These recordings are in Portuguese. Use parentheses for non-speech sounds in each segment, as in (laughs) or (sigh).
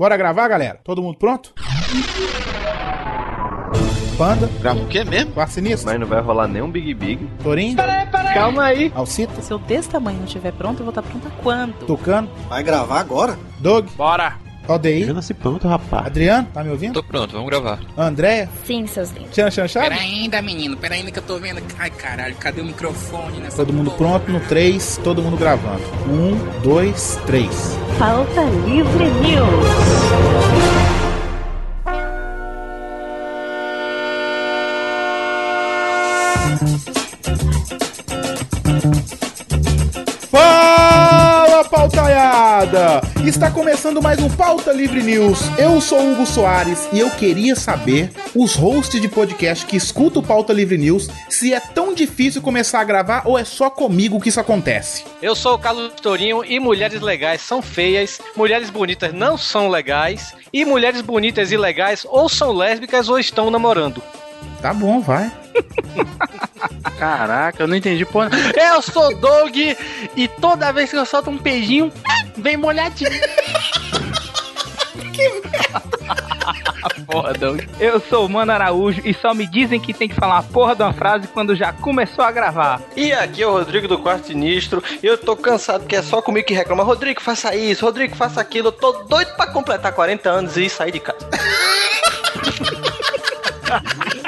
Bora gravar, galera? Todo mundo pronto? Panda, Grava o quê mesmo? Quarto Sinistro, Mas não vai rolar nenhum Big Big. Torinho, Calma aí. Alcita, Se eu desse tamanho não estiver pronto, eu vou estar pronta quando? Tucano, Vai gravar agora? Doug, Bora! Aldeir, nasci pronto, rapaz. Adriano, tá me ouvindo? Tô pronto, vamos gravar. Andréia, Sim, seus lindos. Tchan Chanchado? Pera ainda, menino, pera ainda que eu tô vendo. Ai, caralho, cadê o microfone nessa Todo mundo porra? pronto no 3, todo mundo gravando. 1, 2, 3. Pauta Livre News. Pautaiada! Está começando mais um Pauta Livre News. Eu sou Hugo Soares e eu queria saber, os hosts de podcast que escutam o Pauta Livre News, se é tão difícil começar a gravar ou é só comigo que isso acontece. Eu sou o Carlos Torinho e mulheres legais são feias, mulheres bonitas não são legais e mulheres bonitas e legais ou são lésbicas ou estão namorando. Tá bom, vai. (laughs) Caraca, eu não entendi porra. Eu sou Doug e toda vez que eu solto um beijinho, vem molhadinho. (laughs) Porra, Doug. Eu sou o Mano Araújo e só me dizem que tem que falar a porra de uma frase quando já começou a gravar. E aqui é o Rodrigo do Quarto Sinistro. E eu tô cansado que é só comigo que reclama. Rodrigo, faça isso. Rodrigo, faça aquilo. Eu tô doido pra completar 40 anos e sair de casa. (laughs)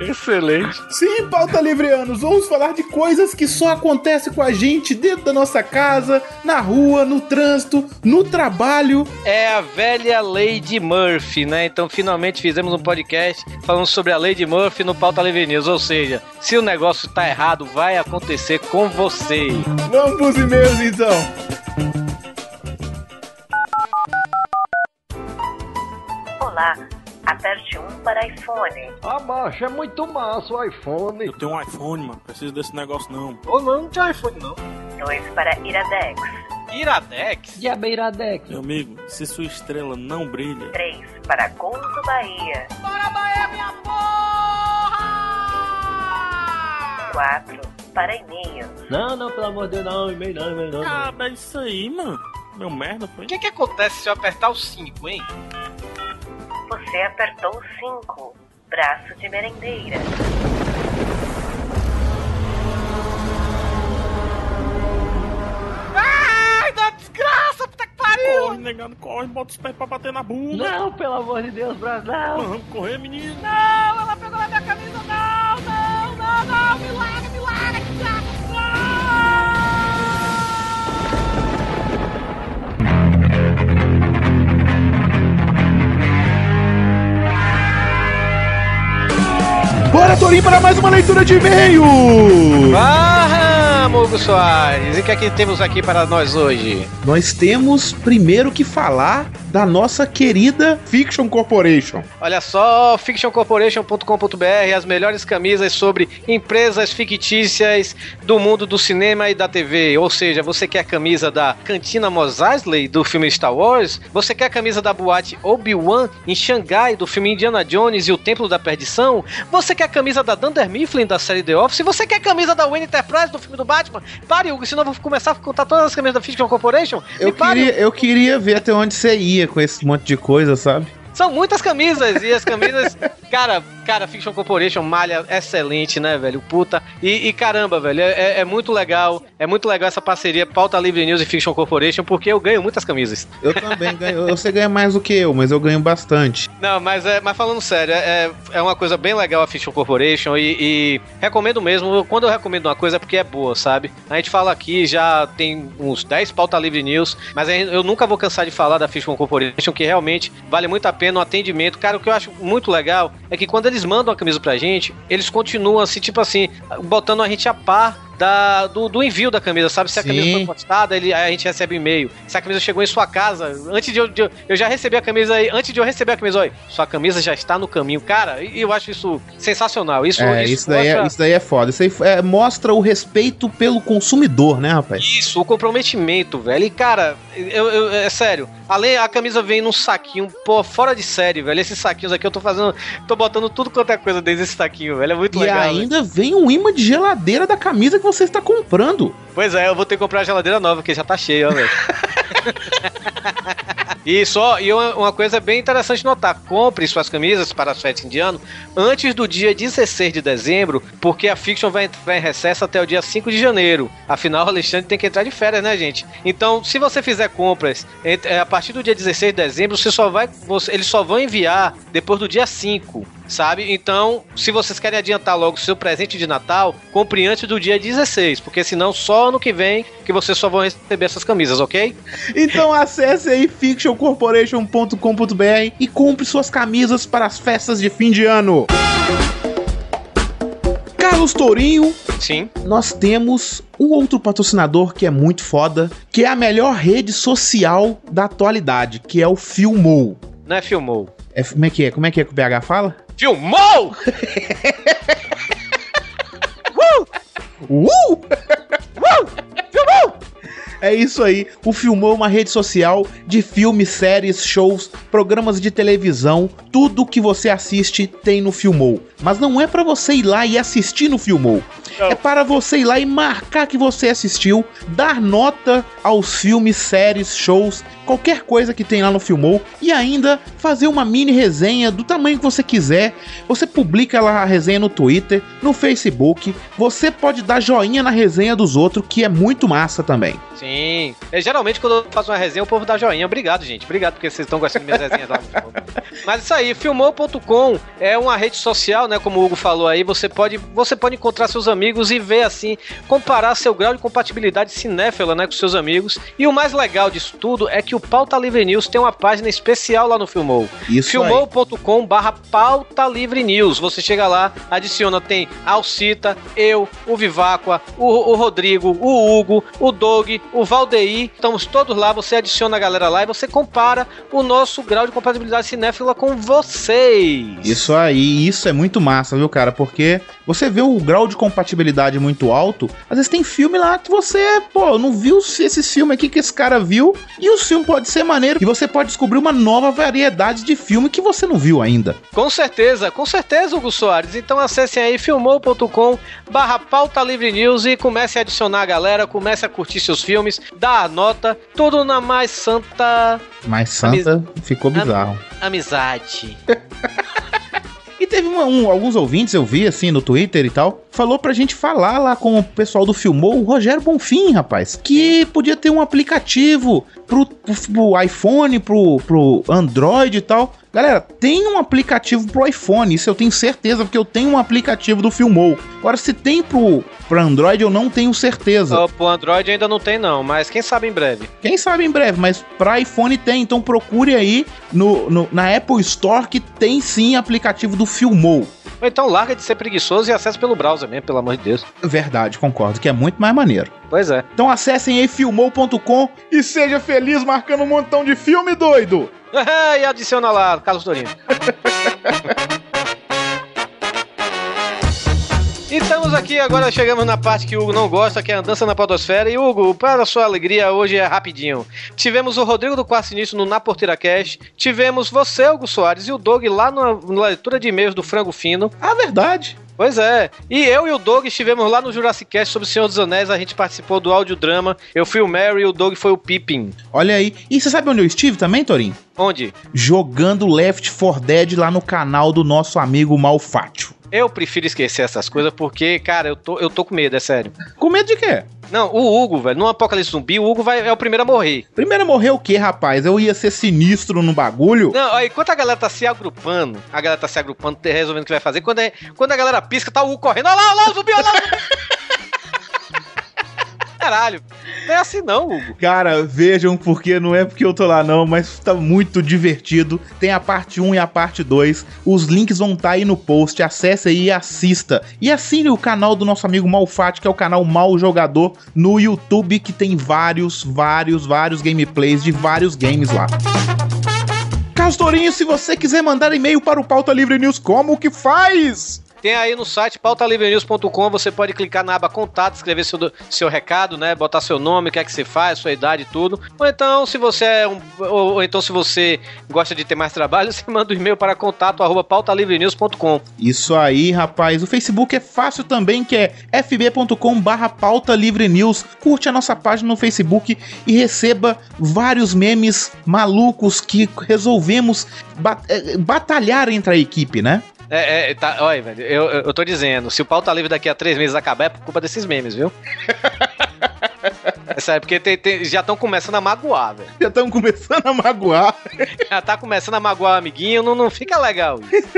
Excelente. Sim, pauta livreanos, vamos falar de coisas que só acontecem com a gente dentro da nossa casa, na rua, no trânsito, no trabalho. É a velha Lady Murphy, né? Então finalmente fizemos um podcast falando sobre a Lady Murphy no Pauta Livre News. Ou seja, se o negócio tá errado, vai acontecer com você. Vamos pros e-mails então. Olá, aperte 1 para iPhone, Ah, macho, é muito massa o iPhone. Eu tenho um iPhone, mano. Preciso desse negócio não. Ou não, não tinha iPhone não. 2 para Iradex, Iradex? Diabeiradex. Meu amigo, se sua estrela não brilha, 3 para Couto Bahia, Bora, Bahia, minha porra! 4 para e-mail, Não, não, pelo amor de Deus, não, e-mail não, e-mail não. ah, é isso aí, mano. Meu merda foi. O que que acontece se eu apertar o 5, hein? Você apertou 5, braço de merendeira, Ai, da desgraça, puta que pariu! Corre, negando, corre, bota os pés pra bater na bunda. Não, pelo amor de Deus, Brasil, não. Vamos correr, menino. Não, ela pegou na minha camisa, não, Bora, Torinho, para mais uma leitura de e-mail! Vamos, Hugo Soares. E o que é que temos aqui para nós hoje? Nós temos primeiro que falar da nossa querida Fiction Corporation. Olha só, fictioncorporation.com.br, as melhores camisas sobre empresas fictícias do mundo do cinema e da TV. Ou seja, você quer a camisa da Cantina Mos Eisley do filme Star Wars? Você quer a camisa da boate Obi-Wan em Xangai do filme Indiana Jones e o Templo da Perdição? Você quer a camisa da Dunder Mifflin da série The Office? Você quer a camisa da Wayne Enterprise do filme do Batman? Pare, Hugo, senão eu vou começar a contar todas as camisas da Fiction Corporation. Eu queria, eu queria ver até onde você ia com esse monte de coisa, sabe? São muitas camisas e as camisas, cara, cara, Fiction Corporation, malha excelente, né, velho? Puta. E, e caramba, velho, é, é- é muito legal, é muito legal essa parceria Pauta Livre News e Fiction Corporation, porque eu ganho muitas camisas. Eu também ganho. Você ganha mais do que eu, mas eu ganho bastante. Não, mas, é, mas falando sério, é, é uma coisa bem legal a Fiction Corporation e, e recomendo mesmo. Quando eu recomendo uma coisa é porque é boa, sabe? A gente fala aqui, já tem uns 10 pauta livre news, mas eu nunca vou cansar de falar da Fiction Corporation, que realmente vale muito a pena o atendimento. Cara, o que eu acho muito legal é que quando eles mandam a camisa pra gente, eles continuam assim, tipo assim, botando a gente a par da, do, do envio da camisa, sabe? Se a Sim. camisa foi postada, ele, a gente recebe e-mail. Se a camisa chegou em sua casa, antes de eu, de eu- já recebi a camisa aí, antes de eu receber a camisa, olha, sua camisa já está no caminho. Cara, e eu acho isso sensacional. Isso, é, isso, daí é, mostra- isso daí é foda. Isso aí é, mostra o respeito pelo consumidor, né, rapaz? Isso, o comprometimento, velho. E, cara, eu, eu- é sério. Além, a camisa vem num saquinho, pô, fora de série, velho. Esses saquinhos aqui eu tô fazendo. tô botando tudo quanto é coisa dentro desse saquinho, velho. É muito E legal. velho. ainda vem um imã de geladeira da camisa que você está comprando. Pois é, eu vou ter que comprar a geladeira nova, porque já tá cheia, ó, velho. (laughs) Isso, ó, e uma, uma coisa bem interessante notar: compre suas camisas para as festas indiano antes do dia 16 de dezembro, porque a Fiction vai entrar em recesso até o dia 5 de janeiro. Afinal, o Alexandre tem que entrar de férias, né, gente? Então, se você fizer compras é, a partir do dia 16 de dezembro, você só vai, você- eles só vão enviar depois do dia 5. Sabe? Então, se vocês querem adiantar logo o seu presente de Natal, compre antes do dia 16, porque senão só ano que vem que vocês só vão receber essas camisas, ok? Então acesse aí fictioncorporation.com.br e compre suas camisas para as festas de fim de ano. Carlos Tourinho, Sim. nós temos um outro patrocinador que é muito foda, que é a melhor rede social da atualidade, que é o Filmou. Não é filmou. É, como é que é? Como é que é que o BH fala? Filmou! (laughs) Uh! É isso aí. O Filmou é uma rede social de filmes, séries, shows, programas de televisão. Tudo que você assiste tem no Filmou. Mas não é pra você ir lá e assistir no Filmou. É para você ir lá e marcar que você assistiu, dar nota aos filmes, séries, shows, qualquer coisa que tem lá no Filmou e ainda fazer uma mini resenha do tamanho que você quiser. Você publica lá a resenha no Twitter, no Facebook. Você pode dar joinha na resenha dos outros, que é muito massa também. Sim. É, geralmente, quando eu faço uma resenha, o povo dá joinha. Obrigado, gente. Obrigado porque vocês estão gostando das minhas resenhas lá. no Filmou. Mas isso aí, filmou.com é uma rede social, né? Como o Hugo falou aí, você pode, você pode encontrar seus amigos e ver assim, comparar seu grau de compatibilidade cinéfila, né, com seus amigos. E o mais legal disso tudo é que o Pauta Livre News tem uma página especial lá no Filmou. Isso aí. Filmou.com barra pauta livre news. Você chega lá, adiciona, tem Alcita, eu, o Viváqua, o, o Rodrigo, o Hugo, o Doug, o Valdeir. Estamos todos lá, você adiciona a galera lá e você compara o nosso grau de compatibilidade cinéfila com vocês. Isso aí, isso é muito massa, viu, cara? Porque você vê o grau de compatibilidade muito alto. Às vezes tem filme lá que você, pô, não viu esse filme aqui que esse cara viu. E o filme pode ser maneiro. E você pode descobrir uma nova variedade de filme que você não viu ainda. Com certeza, com certeza, Hugo Soares. Então acessem aí filmou.com barra pauta livre news e comece a adicionar a galera, comece a curtir seus filmes, dar a nota, tudo na mais santa Mas Santa ficou bizarro. amizade. (laughs) Teve uma- um- alguns ouvintes, eu vi assim no Twitter e tal, falou pra gente falar lá com o pessoal do Filmou, o Rogério Bonfim, rapaz, que podia ter um aplicativo pro, pro, pro iPhone, pro, pro Android e tal. Galera, tem um aplicativo pro iPhone, isso eu tenho certeza, porque eu tenho um aplicativo do Filmou. Agora, se tem pro, pro Android, eu não tenho certeza. Ó, Pro Android ainda não tem não, mas quem sabe em breve. Quem sabe em breve, mas pra iPhone tem, então procure aí no, no- na Apple Store que tem sim aplicativo do Filmou. Ou então larga de ser preguiçoso e acessa pelo browser mesmo, pelo amor de Deus. Verdade, concordo, que é muito mais maneiro. Pois é. Então acessem aí filmou.com e seja feliz marcando um montão de filme doido. (laughs) e adiciona lá, Carlos Torinho. (laughs) Estamos aqui, agora chegamos na parte que o Hugo não gosta, que é a dança na podosfera. E Hugo, para sua alegria, hoje é rapidinho. Tivemos o Rodrigo do Quarto Início no Na Porteira Cash. Tivemos você, Hugo Soares, e o Doug lá na, na leitura de e-mails do Frango Fino. Ah, verdade. Pois é. E eu e o Doug estivemos lá no Jurassic Cast sobre o Senhor dos Anéis. A gente participou do audiodrama. Eu fui o Mary e o Doug foi o Pippin. Olha aí. E você sabe onde eu estive também, Torinho? Onde? Jogando Left 4 Dead lá no canal do nosso amigo Malfátio. Eu prefiro esquecer essas coisas porque, cara, eu tô, eu tô com medo, é sério. Com medo de quê? Não, o Hugo, velho, no Apocalipse Zumbi, o Hugo vai, é o primeiro a morrer. Primeiro morrer o quê, rapaz? Eu ia ser sinistro no bagulho. Não, aí enquanto a galera tá se agrupando, a galera tá se agrupando, resolvendo o que vai fazer, quando, é, quando a galera pisca, tá o Hugo correndo, olha lá, olha lá o zumbi, olha lá o zumbi. (laughs) Caralho, não é assim não, Hugo. Cara, vejam porque não é porque eu tô lá não, mas tá muito divertido. Tem a parte 1 e a parte 2. Os links vão estar aí no post. Acesse aí e assista. E assine o canal do nosso amigo Malfat, que é o canal Mal Jogador no YouTube, que tem vários, vários, vários gameplays de vários games lá. Castorinho, se você quiser mandar e-mail para o Pauta Livre News, como que faz? Tem aí no site pautalivrenews.com, você pode clicar na aba contato, escrever seu, seu recado, né? Botar seu nome, o que é que você faz, sua idade e tudo. Ou então, se você é um. Ou, ou então, se você gosta de ter mais trabalho, (laughs) você manda um e-mail para contato arroba pautalivrenews.com. Isso aí, rapaz. O Facebook é fácil também, que é fb.com barra pauta livre news. Curte a nossa página no Facebook e receba vários memes malucos que resolvemos eh, batalhar entre a equipe, né? É, é, tá, olha, velho, eu, eu tô dizendo, se o pauta livre daqui a três meses acabar, é por culpa desses memes, viu? (laughs) É sério, porque tem- tem- já estão começando a magoar, velho. Já estamos começando a magoar. (laughs) Já tá começando a magoar o amiguinho, não, não fica legal isso.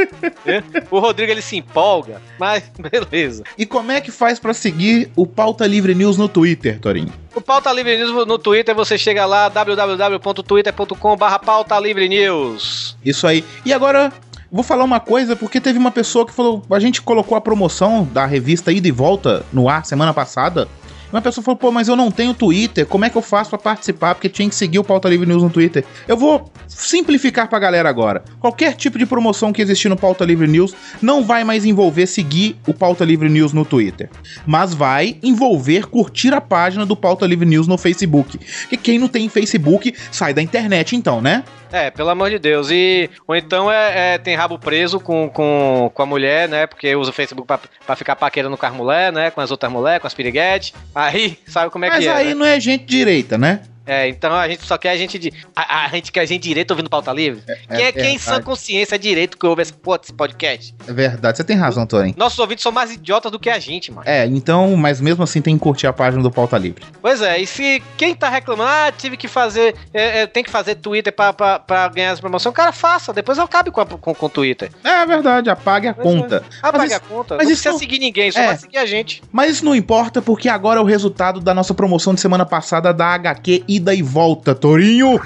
né? (laughs) o Rodrigo, ele se empolga, mas beleza. E como é que faz pra seguir o Pauta Livre News no Twitter, Torinho? O Pauta Livre News no Twitter, você chega lá, www.twitter.com barra Pauta Livre News. Isso aí. E agora, vou falar uma coisa, porque teve uma pessoa que falou. A gente colocou a promoção da revista Ida e Volta no ar semana passada. Uma pessoa falou, pô, mas eu não tenho Twitter, como é que eu faço pra participar? Porque tinha que seguir o Pauta Livre News no Twitter. Eu vou simplificar pra galera agora. Qualquer tipo de promoção que existir no Pauta Livre News não vai mais envolver seguir o Pauta Livre News no Twitter. Mas vai envolver curtir a página do Pauta Livre News no Facebook. Que quem não tem Facebook sai da internet então, né? É, pelo amor de Deus. E, ou então é, é, tem rabo preso com, com, com a mulher, né? Porque usa o Facebook pra ficar paquerando com as mulheres, né? Com as outras mulheres, com as piriguetes. Aí, sabe como é Mas que é, aí né? não é gente direita, né? É, então a gente só quer a gente de. A, a gente quer a gente direito ouvindo pauta livre. quem é quem em sã consciência é direito que ouve esse, pô, esse podcast? É verdade, você tem razão, Torin. Nossos ouvintes são mais idiotas do que a gente, mano. É, então, mas mesmo assim tem que curtir a página do Pauta Livre. Pois é, e se quem tá reclamando, ah, tive que fazer, é, é, tem que fazer Twitter pra, pra, pra ganhar essa promoção, cara, faça, depois eu cabe com, a- com, com o Twitter. É verdade, apague a conta. Ah, Mas paga isso- a conta. mas não precisa não- seguir ninguém, só É. vai seguir a gente. Mas isso não importa porque agora é o resultado da nossa promoção de semana passada da HQ Ida e Volta, Torinho.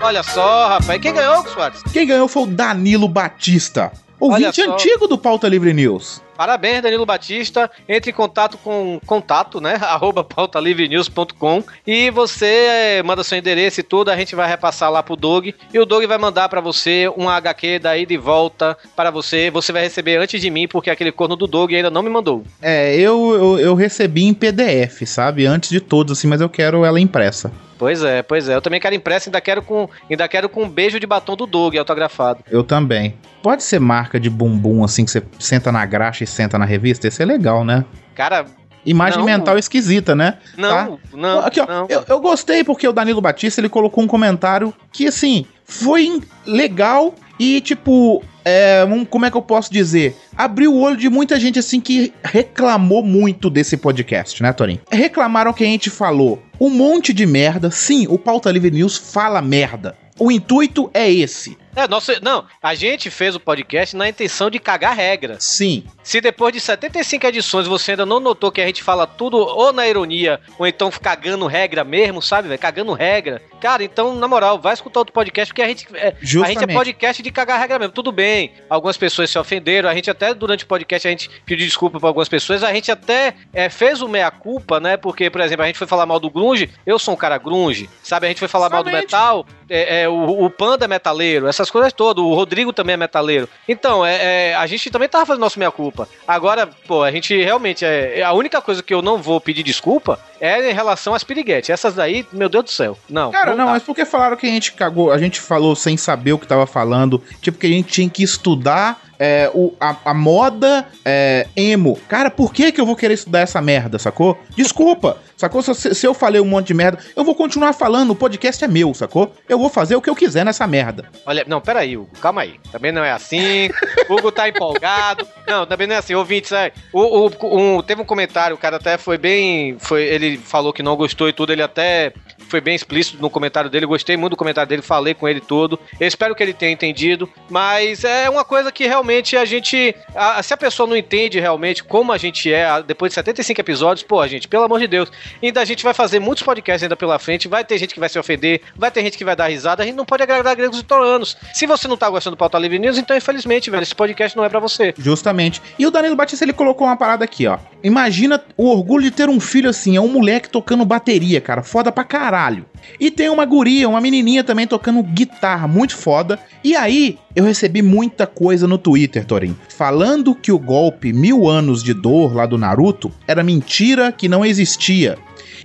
Olha só, rapaz, quem ganhou, Soares? Quem ganhou foi o Danilo Batista, ouvinte antigo do Pauta Livre News. Parabéns, Danilo Batista. Entre em contato com contato, né? (laughs) Arroba pautalivrenews.com e você eh, manda seu endereço e tudo, a gente vai repassar lá pro Doug e o Doug vai mandar pra você um HQ daí de volta para você. Você vai receber antes de mim, porque aquele corno do Doug ainda não me mandou. É, eu, eu, eu recebi em PDF, sabe? Antes de todos, assim, mas eu quero ela impressa. Pois é, pois é. Eu também quero impresso, ainda quero com, ainda quero com um beijo de batom do Doug autografado. Eu também. Pode ser marca de bumbum, assim, que você senta na graxa e senta na revista? Esse é legal, né? Cara, Imagem Não. mental esquisita, né? não, Tá? não, Aqui, ó, não. Eu, eu gostei porque o Danilo Batista ele colocou um comentário que, assim, foi legal e, tipo, é, um, como é que eu posso dizer? Abriu o olho de muita gente, assim, que reclamou muito desse podcast, né, Torinho? Reclamaram que a gente falou um monte de merda. Sim, o Pauta Livre News fala merda. O intuito é esse. É, nossa, não, a gente fez o podcast na intenção de cagar regras. Sim. Se depois de 75 edições você ainda não notou que a gente fala tudo ou na ironia, ou então cagando regra mesmo, sabe, velho? Cagando regra. Cara, então, na moral, vai escutar outro podcast, porque a gente, é, a gente é podcast de cagar regra mesmo. Tudo bem, algumas pessoas se ofenderam, a gente até, durante o podcast, a gente pediu desculpa pra algumas pessoas, a gente até é, fez o meia-culpa, né? Porque, por exemplo, a gente foi falar mal do grunge, eu sou um cara grunge, sabe? A gente foi falar mal do metal, é, é, o, o Panda é metaleiro, essas coisas todas, o Rodrigo também é metaleiro. Então, é, é, a gente também tava fazendo nosso meia-culpa. Agora, pô, a gente realmente, é, é a única coisa que eu não vou pedir desculpa é em relação às piriguetes. Essas daí, meu Deus do céu, não. Cara, não, dá. mas porque falaram que a gente cagou, a gente falou sem saber o que tava falando, tipo que a gente tinha que estudar é, o, a, a moda é, emo. Cara, por que que eu vou querer estudar essa merda, sacou? Desculpa, sacou? Se, se eu falei um monte de merda, eu vou continuar falando, o podcast é meu, sacou? Eu vou fazer o que eu quiser nessa merda. Olha, não, peraí, Hugo, calma aí. Também não é assim. O (laughs) Hugo tá empolgado. Não, também não é assim. Ouvintes, é, o, o- um- teve um comentário, o cara até foi bem. Foi, ele falou que não gostou e tudo, ele até foi bem explícito no comentário dele. Gostei muito do comentário dele, falei com ele tudo. Eu espero que ele tenha entendido. Mas é uma coisa que realmente a gente. a- se a pessoa não entende realmente como a gente é, depois de 75 episódios, pô, gente, pelo amor de Deus. Ainda a gente vai fazer muitos podcasts ainda pela frente. Vai ter gente que vai se ofender, vai ter gente que vai dar risada, a gente não pode agradar gregos e troianos. Se você não tá gostando do Pauta Livre News, então infelizmente, velho, esse podcast não é pra você. Justamente. E o Danilo Batista, ele colocou uma parada aqui, ó. Imagina o orgulho de ter um filho assim, é um moleque tocando bateria, cara, foda pra caralho. E tem uma guria, uma menininha também tocando guitarra, muito foda. E aí, eu recebi muita coisa no Twitter, Torin, falando que o golpe Mil Anos de Dor lá do Naruto era mentira, que não existia.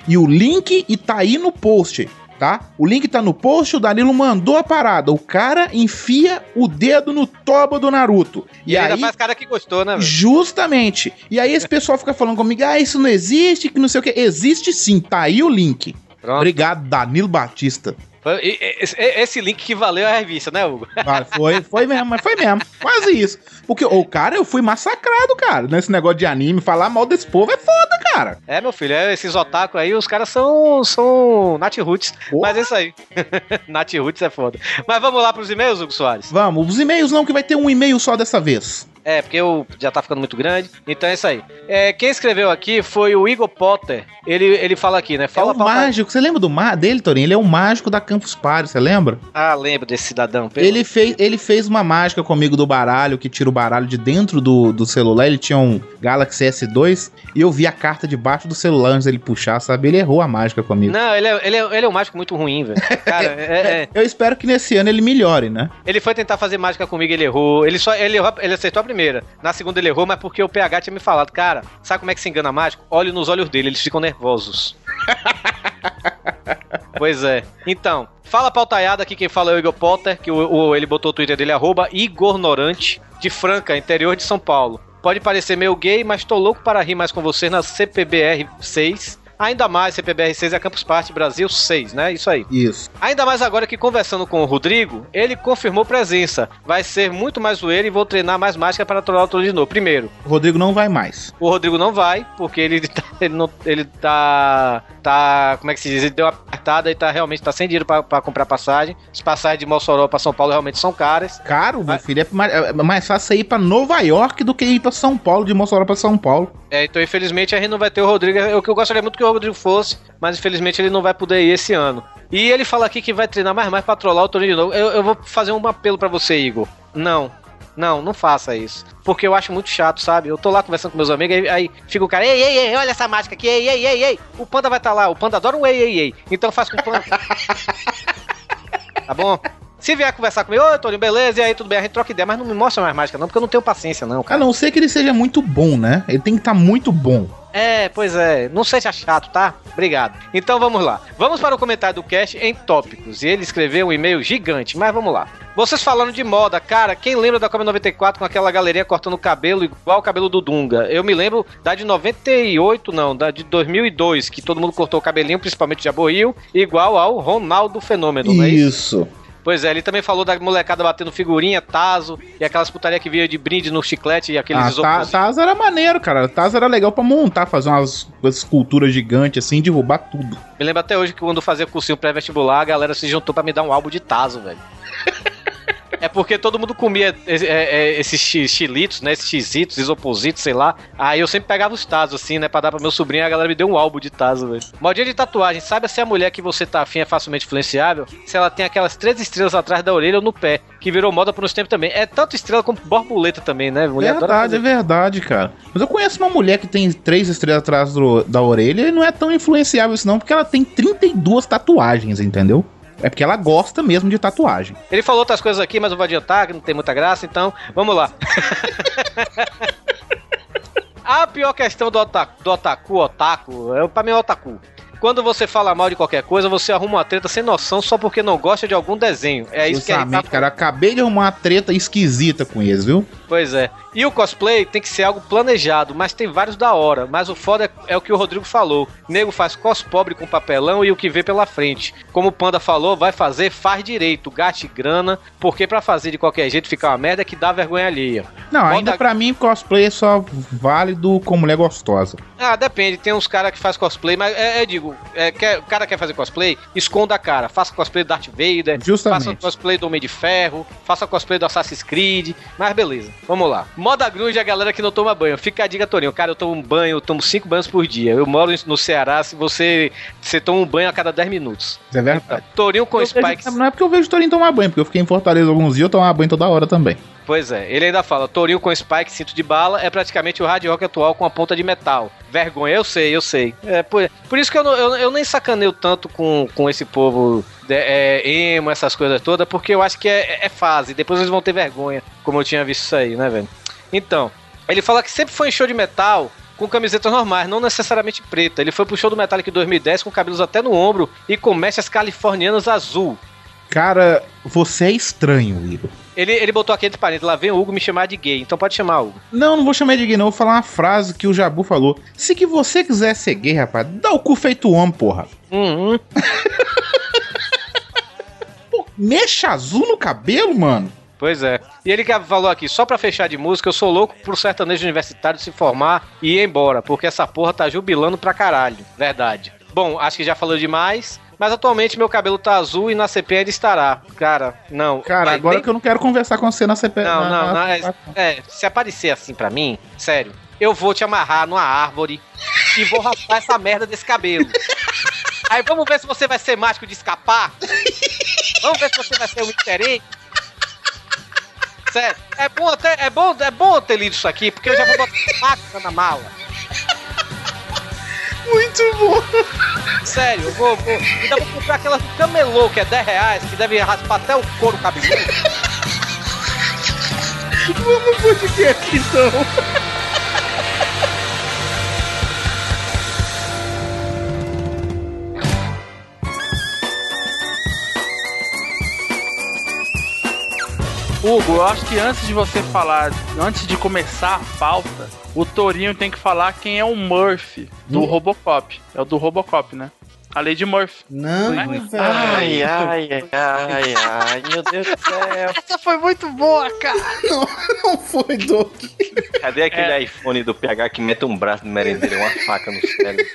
E o link tá aí no post, tá? O link tá no post, o Danilo mandou a parada. O cara enfia o dedo no toba do Naruto. E, ainda faz cara que gostou, né, velho? Justamente. E aí esse pessoal fica falando comigo, ah, isso não existe, que não sei o que. Existe sim, tá aí o link. Pronto. Obrigado, Danilo Batista. Esse, link que valeu a revista, né, Hugo? (laughs) Foi, foi mesmo, mas foi mesmo. Quase isso. Porque o cara, eu fui massacrado, cara, nesse negócio de anime. Falar mal desse povo é foda, cara. É, meu filho, é, esses otaku aí, os caras são, são Nat Roots. Mas é isso aí. (laughs) Nat Roots é foda. Mas vamos lá pros e-mails, Hugo Soares? Vamos, os e-mails não, que vai ter um e-mail só dessa vez. É, porque eu já tá ficando muito grande. Então é isso aí. É, quem escreveu aqui foi o Igor Potter. Ele, ele fala aqui, né? É Fala o pra- mágico, você lembra do ma dele, Torinho? Ele é o mágico da Campus Party, você lembra? Ah, lembro desse cidadão. pelo- Ele fez, ele fez uma mágica comigo do baralho, que tira o baralho de dentro do, do celular. Ele tinha um Galaxy S2 e eu vi a carta debaixo do celular antes dele puxar, sabe? Ele errou a mágica comigo. Não, ele é, ele, é, ele é um mágico muito ruim, velho. Cara, (laughs) é- é. Eu espero que nesse ano ele melhore, né? Ele foi tentar fazer mágica comigo, ele errou. Ele só ele, errou, ele acertou a primeira. Na segunda ele errou, mas porque o PH tinha me falado, cara, sabe como é que se engana mágico? Olhe nos olhos dele, eles ficam nervosos. (laughs) pois é. Então, fala pautaiada aqui quem fala é o Igor Potter, que o, o- ele botou o Twitter dele, arroba Igornorante, de Franca, interior de São Paulo. Pode parecer meio gay, mas tô louco para rir mais com você na CPBR 6. Ainda mais, CPBR 6 é Campus Party Brasil 6, né? Isso aí. Isso. Ainda mais agora que conversando com o Rodrigo, ele confirmou presença. Vai ser muito mais zoeiro e vou treinar mais mágica para trollar o Trono de novo. Primeiro, O Rodrigo não vai mais. o Rodrigo não vai, porque ele (laughs) tá, ele não, ele tá, tá, como é que se diz? Ele deu uma apertada e tá realmente tá sem dinheiro pra, pra comprar passagem. As passagens de Mossoró pra São Paulo realmente são caras. Caro, meu filho, é mais, é mais fácil você ir pra Nova York do que ir pra São Paulo, de Mossoró pra São Paulo. É, então infelizmente a gente não vai ter o Rodrigo. Eu, que eu gostaria muito que o Rodrigo fosse, mas infelizmente ele não vai poder ir esse ano. E ele fala aqui que vai treinar mais mais pra trollar o Torinho de novo. Eu, eu vou fazer um apelo pra você, Igor. Não. Não, não faça isso. Porque eu acho muito chato, sabe? Eu tô lá conversando com meus amigos, aí, aí fica o cara, ei, ei, ei, olha essa mágica aqui, ei, ei, ei, ei. O panda vai estar lá, o panda adora um ei, ei, ei. Então faz com o panda. (laughs) tá bom? Se vier conversar comigo, ô Torinho, beleza, e aí tudo bem, a gente troca ideia, mas não me mostra mais mágica, não, porque eu não tenho paciência, não, A cara. não ser que ele seja muito bom, né? Ele tem que estar muito bom. É, pois é. Não seja chato, tá? Obrigado. Então vamos lá. Vamos para o comentário do cast em tópicos. E ele escreveu um e-mail gigante, mas vamos lá. Vocês falando de moda, cara, quem lembra da Copa 94 com aquela galerinha cortando o cabelo igual o cabelo do Dunga? Eu me lembro da de 98, não, da de 2002, que todo mundo cortou o cabelinho, principalmente de Aborril, igual ao Ronaldo Fenômeno, não é isso? Isso. Pois é, ele também falou da molecada batendo figurinha, taso, e aquelas putaria que via de brinde no chiclete e aqueles Ah, isopor- Ta- Taz era maneiro, cara. Taz era legal pra montar, fazer umas, umas esculturas gigantes assim, derrubar tudo. Me lembro até hoje que quando eu fazia cursinho pré-vestibular, a galera se juntou pra me dar um álbum de Tazo, velho. (laughs) É porque todo mundo comia é, é, esses chi- chilitos, né? Esses xizitos, isopositos, sei lá. Aí eu sempre pegava os Tazos, assim, né? Pra dar pro meu sobrinho a galera me deu um álbum de Tazo, velho. Modinha de tatuagem. Saiba se a mulher que você tá afim é facilmente influenciável, se ela tem aquelas três estrelas atrás da orelha ou no pé, que virou moda por uns tempos também. É tanto estrela como borboleta também, né? Mulher verdade, é verdade, cara. Mas eu conheço uma mulher que tem três estrelas atrás do- da orelha e não é tão influenciável isso não, porque ela tem 32 tatuagens, entendeu? É porque ela gosta mesmo de tatuagem. Ele falou outras coisas aqui, mas eu vou adiantar, que não tem muita graça, então vamos lá. (laughs) A pior questão do otaku, do otaku, otaku, é, pra mim é otaku. Quando você fala mal de qualquer coisa, você arruma uma treta sem noção só porque não gosta de algum desenho. É isso que a gente tá Justamente, cara. Acabei de arrumar uma treta esquisita com eles, viu? Pois é. E o cosplay tem que ser algo planejado, mas tem vários da hora. Mas o foda é, é o que o Rodrigo falou. Nego faz cos pobre com papelão e o que vê pela frente. Como o Panda falou, vai fazer, faz direito, gaste grana, porque pra fazer de qualquer jeito ficar uma merda que dá vergonha alheia. Não, Bota- ainda pra mim cosplay é só válido com mulher gostosa. Ah, depende. Tem uns caras que faz cosplay, mas é, é, digo, é, quer, o cara quer fazer cosplay, esconda a cara. Faça cosplay do Darth Vader, Justamente. faça cosplay do Homem de Ferro, faça cosplay do Assassin's Creed, mas beleza. Vamos lá. Moda grunge é a galera que não toma banho. Fica a dica, Torinho. Cara, eu tomo um banho, eu tomo cinco banhos por dia. Eu moro no Ceará, se você, você toma um banho a cada 10 minutos. Isso é verdade. Torinho com Eu spikes. vejo- não é porque eu vejo o Torinho tomar banho, porque eu fiquei em Fortaleza alguns dias, eu tomava banho toda hora também. Pois é, ele ainda fala: Torinho com spike, cinto de bala, é praticamente o hard rock atual com a ponta de metal. Vergonha, eu sei, eu sei. É, por, por isso que eu, não- eu, eu nem sacaneio tanto com, com esse povo de- é, emo, essas coisas todas, porque eu acho que é, é fase. Depois eles vão ter vergonha, como eu tinha visto isso aí, né, velho? Então, ele fala que sempre foi em show de metal com camisetas normais, não necessariamente preta. Ele foi pro show do Metallica em 2010 com cabelos até no ombro e com mechas californianas azul. Cara, você é estranho, Igor. Ele, ele botou aqui entre parênteses, lá vem o Hugo me chamar de gay, então pode chamar Hugo. Não, não vou chamar de gay, não. Vou falar uma frase que o Jabu falou. Se que você quiser ser gay, rapaz, dá o cu feito homem, porra. Uhum. (laughs) Pô, mexa azul no cabelo, mano. Pois é. E ele que falou aqui, só pra fechar de música, eu sou louco pro sertanejo universitário se formar e ir embora, porque essa porra tá jubilando pra caralho. Verdade. Bom, acho que já falou demais, mas atualmente meu cabelo tá azul e na CP ainda estará. Cara, não. Cara, Vai, agora nem- que eu não quero conversar com você na CP. Não, na- não, na- não. É, é, se aparecer assim pra mim, sério, eu vou te amarrar numa árvore e vou raspar essa merda desse cabelo. Aí vamos ver se você vai ser mágico de escapar. Vamos ver se você vai ser um diferente. Sério, é bom, ter, é, bom, é bom ter lido isso aqui, porque eu já vou botar máquina na mala. Muito bom. Sério, eu vou, vou. Ainda vou comprar aquelas do camelô, que é 10 reais, que deve raspar até o couro cabeludo. Vamos pro podcast, então. Hugo, eu acho que antes de você falar, antes de começar a pauta, o Torinho tem que falar quem é o Murphy do Hum. Robocop. É o do Robocop, né? A Lady Murphy. Não, Né? velho. Ai, ai, ai, ai, ai, meu Deus do céu. Essa foi muito boa, cara. Não, não foi, Doug. Cadê aquele iPhone do PH que mete um braço no merendeiro e uma faca no cérebro?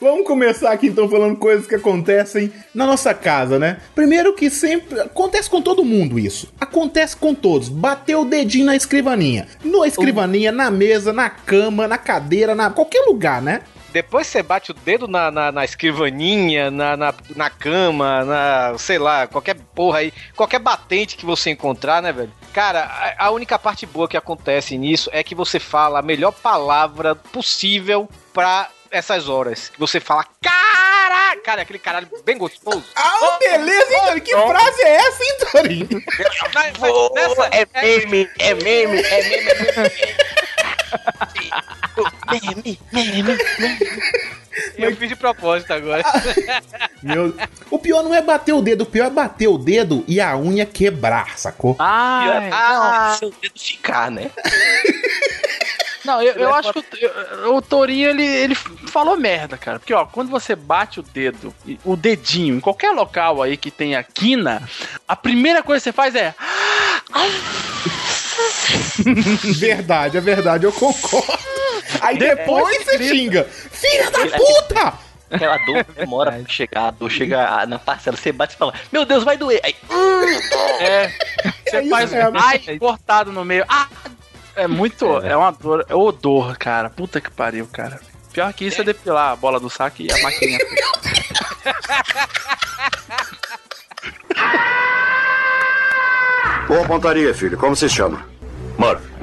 Vamos começar aqui então falando coisas que acontecem na nossa casa, né? Primeiro que sempre acontece com todo mundo isso. Acontece com todos. Bateu o dedinho na escrivaninha. Na escrivaninha, na mesa, na cama, na cadeira, na qualquer lugar, né? Depois você bate o dedo na, na, na escrivaninha, na, na, na cama, na, sei lá, qualquer porra aí, qualquer batente que você encontrar, né, velho? Cara, a, a única parte boa que acontece nisso é que você fala a melhor palavra possível pra essas horas. Que você fala, caraca, cara, aquele caralho bem gostoso. Ah, beleza, hein? Que frase é essa, hein, mas nessa- é meme, é meme, é meme, é meme. Meme, meme, meme. Eu fiz de propósito agora. Meu... O pior não é bater o dedo, o pior é bater o dedo e a unha quebrar, sacou? Ah, Ah, seu dedo ficar, né? (laughs) não, eu, eu acho que o, o Torinho ele, ele falou merda, cara. Porque, ó, quando você bate o dedo, o dedinho, em qualquer local aí que tenha quina, a primeira coisa que você faz é. (laughs) Verdade, é verdade, eu concordo. Aí depois você xinga. Filha da puta! Aquela dor demora pra chegar, a dor chega na parcela, você bate e fala, meu Deus, vai doer. Aí, É. (laughs) Você É faz mesmo. ai cortado no meio. Ah! É muito. É uma dor. É odor, cara. Puta que pariu, cara. Pior que isso é depilar a bola do saco e a maquininha. (laughs) Boa pontaria, filho. Como se chama? Murphy.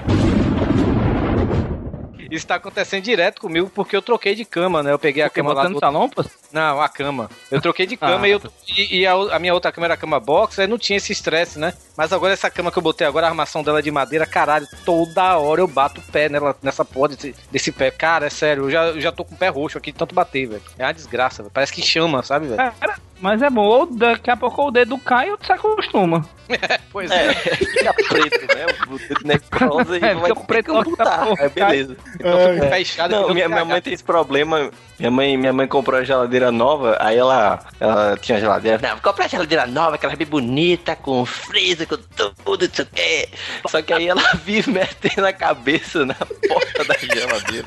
Isso tá acontecendo direto comigo porque eu troquei de cama, né? Eu peguei a cama lá do... salão, pô? Não, a cama. Eu troquei de (laughs) cama Ah, e, eu, e, e a, a minha outra cama era a cama box, aí não tinha esse estresse, né? Mas agora essa cama que eu botei agora, a armação dela é de madeira, caralho, toda hora eu bato o pé nela, nessa porra desse, desse pé. Cara, é sério, eu já, eu já tô com o pé roxo aqui de tanto bater, velho. É uma desgraça, velho. Parece que chama, sabe, velho? Cara, mas é bom. Ou daqui a pouco o dedo cai ou tu se acostuma. (laughs) Pois é. é, fica preto, né? O dedo necrosa (laughs) e É, vai fica preto, amputar. Aí beleza. Então fica fechado Não, aqui minha, minha mãe tem esse problema. Minha mãe, minha mãe comprou a geladeira nova, aí ela, ela tinha geladeira. Não, vou comprar a geladeira nova, aquela bem bonita, com freezer, com tudo, não sei o quê. Só que aí ela (laughs) vive metendo a cabeça na porta da geladeira.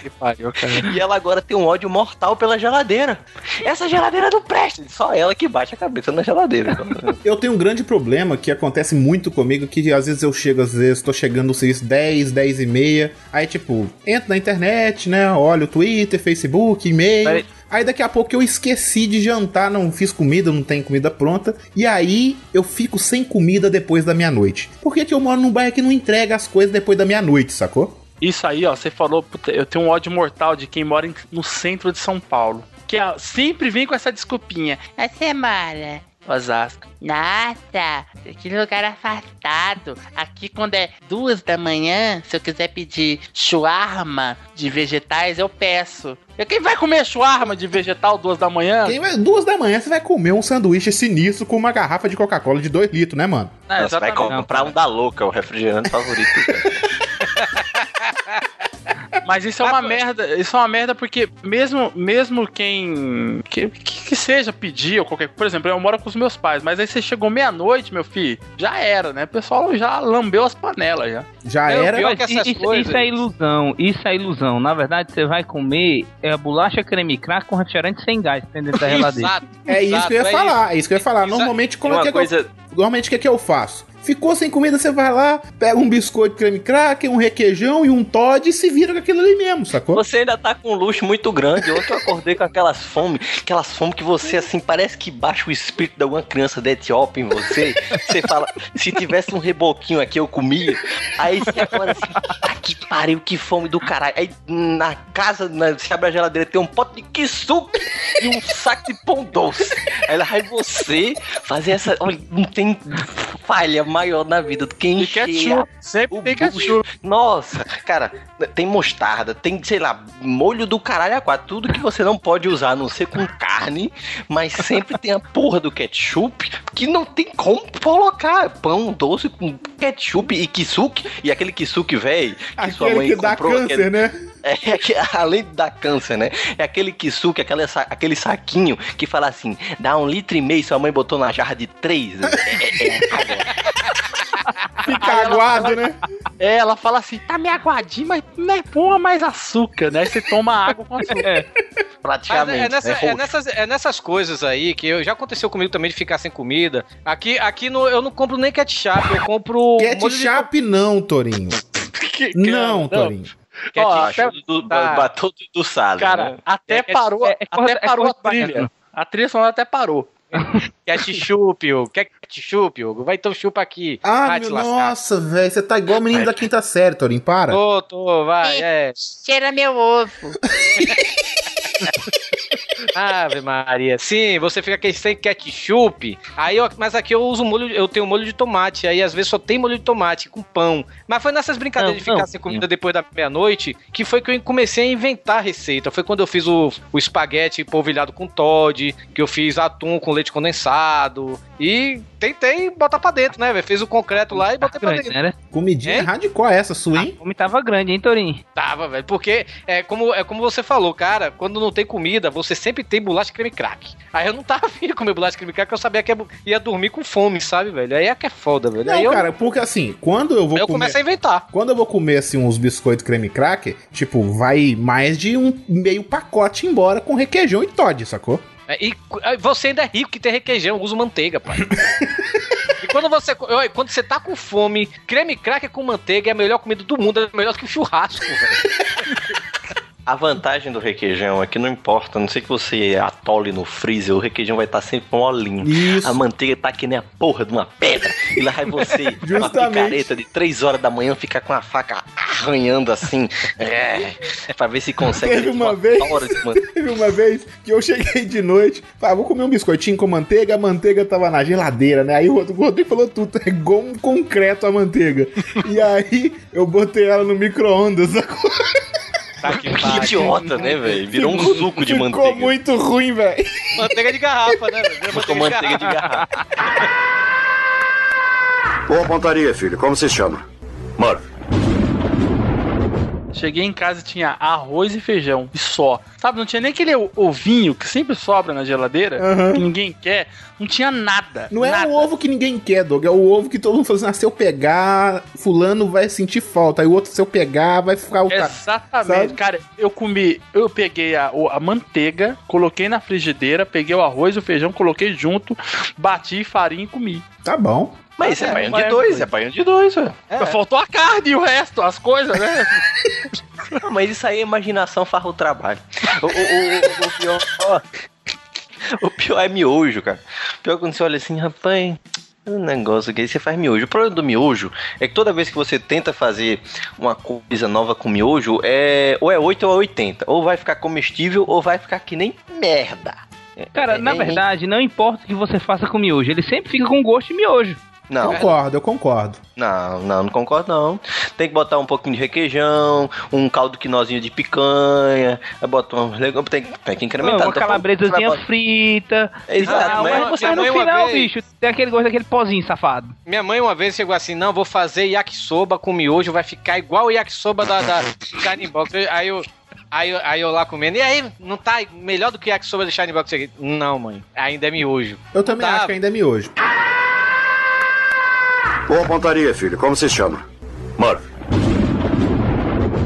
Que pariu, cara. E ela agora tem um ódio mortal pela geladeira. Essa geladeira não presta. Só ela que bate a cabeça na geladeira. (laughs) Eu tenho um grande problema que acontece muito comigo, que às vezes eu chego, às vezes tô chegando no serviço 10, 10 e meia, aí tipo, entro na internet, né, olho o Twitter, Facebook, e-mail... Aí daqui a pouco eu esqueci de jantar, não fiz comida, não tem comida pronta. E aí eu fico sem comida depois da meia-noite. Por que, que eu moro num bairro que não entrega as coisas depois da meia-noite, sacou? Isso aí, ó, você falou, puta, eu tenho um ódio mortal de quem mora em- no centro de São Paulo. Que ó, sempre vem com essa desculpinha. A semana. Osasco. Nossa, que lugar afastado. Aqui quando é duas da manhã, se eu quiser pedir shawarma de vegetais, eu peço. E Quem vai comer shawarma de vegetal duas da manhã? Quem vai- duas da manhã você vai comer um sanduíche sinistro com uma garrafa de Coca-Cola de 2 litros, né, mano? É, Você vai comprar um da louca, o refrigerante favorito. (laughs) Mas isso é uma merda. Isso é uma merda porque mesmo, mesmo quem que, que, que seja pedir ou qualquer, por exemplo, eu moro com os meus pais, mas aí você chegou meia-noite, meu filho, já era, né? O pessoal já lambeu as panelas já. Já Meu, era. pior que essas isso, coisas- isso é ilusão, isso é ilusão. Na verdade, você vai comer é a bolacha creme crack com refrigerante sem gás dentro da (laughs) geladeira. Exato, É isso exato, que eu ia é falar, é isso que eu ia falar. Normalmente, como é é que coisa. eu, normalmente o que, é que eu faço? Ficou sem comida, você vai lá, pega um biscoito creme cracker, um requeijão e um Todd e se vira com aquilo ali mesmo, sacou? Você ainda tá com um luxo muito grande. Ontem eu acordei com aquelas fome, aquelas fome que você, assim, parece que baixa o espírito de alguma criança da Etiópia em você. Você fala, se tivesse um reboquinho aqui, eu comia. Aí você acorda assim, ah, que pariu, que fome do caralho. Aí na casa, na, você abre a geladeira, tem um pote de kisuke e um saco de pão doce. Aí lá você fazer essa. Olha, não tem falha maior na vida do que E encher ketchup, sempre o tem bucho. ketchup. Nossa, cara, tem mostarda, tem, sei lá, molho do caralho a quatro. Tudo que você não pode usar, a não ser com carne, mas sempre tem a porra do ketchup que não tem como colocar pão doce com ketchup e kisuke. E aquele kisuke velho que sua Aquele mãe que dá comprou. câncer, aquele- né? É, que, (laughs) além dar câncer, né? É aquele kisuke, aquele, sa- aquele saquinho que fala assim: dá um litro e meio, sua mãe botou na jarra de três. É, é, Fica aguado, né? É, ela fala assim, tá meio aguadinho, mas né, põe mais açúcar, né? Você toma água com açúcar. Mas praticamente. é, nessa- né? é nessas, é nessas coisas aí que eu, já aconteceu comigo também de ficar sem comida. Aqui, aqui no, eu não compro nem ketchup, eu compro. molho de Ketchup não, Torinho. (laughs) Não, Torinho. Ó, Baixo até- do, tá. batou do, do sal, Cara, né? até É- é- parou, é- é até é parou a trilha. baiana. A trilha sonora até parou. ketchup, Hugo. Quer ketchup, Hugo? Vai então chupa aqui. Ah, vai meu, te nossa, velho, você tá igual o menino da quinta série, Torinho, para. Tô, tô, vai, é. Cheira meu ovo. (laughs) Ave Maria. Sim, você fica aqui sem ketchup. Aí eu, mas aqui eu uso molho, eu tenho molho de tomate. Aí às vezes só tem molho de tomate com pão. Mas foi nessas brincadeiras Não, de ficar não. sem comida depois da meia-noite que foi que eu comecei a inventar a receita. Foi quando eu fiz o, o espaguete polvilhado com Todd, que eu fiz atum com leite condensado. E tentei botar pra dentro, né, velho? Fez o concreto lá e botei pra grande, dentro. né? Comidinha Hein? hardcore essa sua, A hein? fome tava grande, hein, Torinho? Tava, velho. Porque é como, é como você falou, cara, quando não tem comida, você sempre tem bolacha creme crack. Aí eu não tava afim de comer bolacha creme crack, porque eu sabia que ia, dormir com fome, sabe, velho? Aí é que é foda, velho. aí Não, eu, cara, porque assim, quando eu vou aí eu comer... comecei a inventar. Quando eu vou comer assim uns biscoitos creme cracker, tipo, vai mais de um meio pacote embora com requeijão e Todd, sacou? É, E você ainda é rico que tem requeijão, usa manteiga, pai. (laughs) e quando você, quando você tá com fome, creme cracker com manteiga é a melhor comida do mundo, é melhor que o churrasco, velho. (laughs) A vantagem do requeijão é que não importa, a não sei que você atole no freezer, o requeijão vai estar sempre molinho. Isso. A manteiga tá que nem a porra de uma pedra. E lá vai você, (laughs) uma picareta de 3 horas da manhã, fica com a faca arranhando assim. É, pra ver se consegue. Teve uma vez-. (laughs) Teve uma vez que eu cheguei de noite, falei, ah, vou comer um biscoitinho com manteiga, a manteiga tava na geladeira, né? Aí o Rodrigo falou tudo, é igual um concreto a manteiga. e aí eu botei ela no micro-ondas, (laughs) sacou? Tá que Que idiota, né, velho? Virou um suco de Ficou manteiga. muito ruim, velho. Manteiga de garrafa, né? velho? Com manteiga de garrafa. Boa pontaria, filho. Como se chama? Murphy. Cheguei em casa e tinha arroz e feijão. E só. Sabe, não tinha nem aquele ovinho que sempre sobra na geladeira, Aham. que ninguém quer. Não tinha nada. Não é nada. o ovo que ninguém quer, Doug. É o ovo que todo mundo fala assim, ah, se eu pegar, fulano vai sentir falta. Aí o outro, se eu pegar, vai ficar o cara. Exatamente, Sabe? cara. Eu comi, eu peguei a, a manteiga, coloquei na frigideira, peguei o arroz e o feijão, coloquei junto, bati farinha e comi. Tá bom. Mas isso é, É, baiano baiano de dois, é baiano de dois, velho. Mas Faltou a carne e o resto, as coisas, né? Não, (laughs) mas isso aí, a imaginação faz o trabalho. O, o, o, o pior. O pior é miojo, cara. O pior é quando você olha assim, rapaz. Um negócio que aí você faz miojo. O problema do miojo é que toda vez que você tenta fazer uma coisa nova com miojo, é ou é 8 ou é 80. Ou vai ficar comestível ou vai ficar que nem merda. Cara, É, na é, verdade, não importa o que você faça com miojo, ele sempre fica com gosto de miojo. Não, Concordo, eu concordo. não, não, não concordo não. Tem que botar um pouquinho de requeijão, um caldo quinozinho de picanha, bota um legume, tem, tem que incrementar. uma não falando que você calabresazinha botar- frita. Exato, Ah, mas- mas você minha no mãe uma final, vez- bicho, tem aquele gosto daquele pozinho safado. Minha mãe uma vez chegou assim, não, vou fazer yakisoba com miojo, vai ficar igual o yakisoba da, da Shining Box. Aí eu, aí, aí eu lá comendo, e aí, não tá melhor do que o yakisoba da Shining Box? Eu cheguei, Não, mãe, ainda é miojo. Eu também Tá. acho que ainda é miojo. Boa pontaria, filho. Como se chama? Murphy.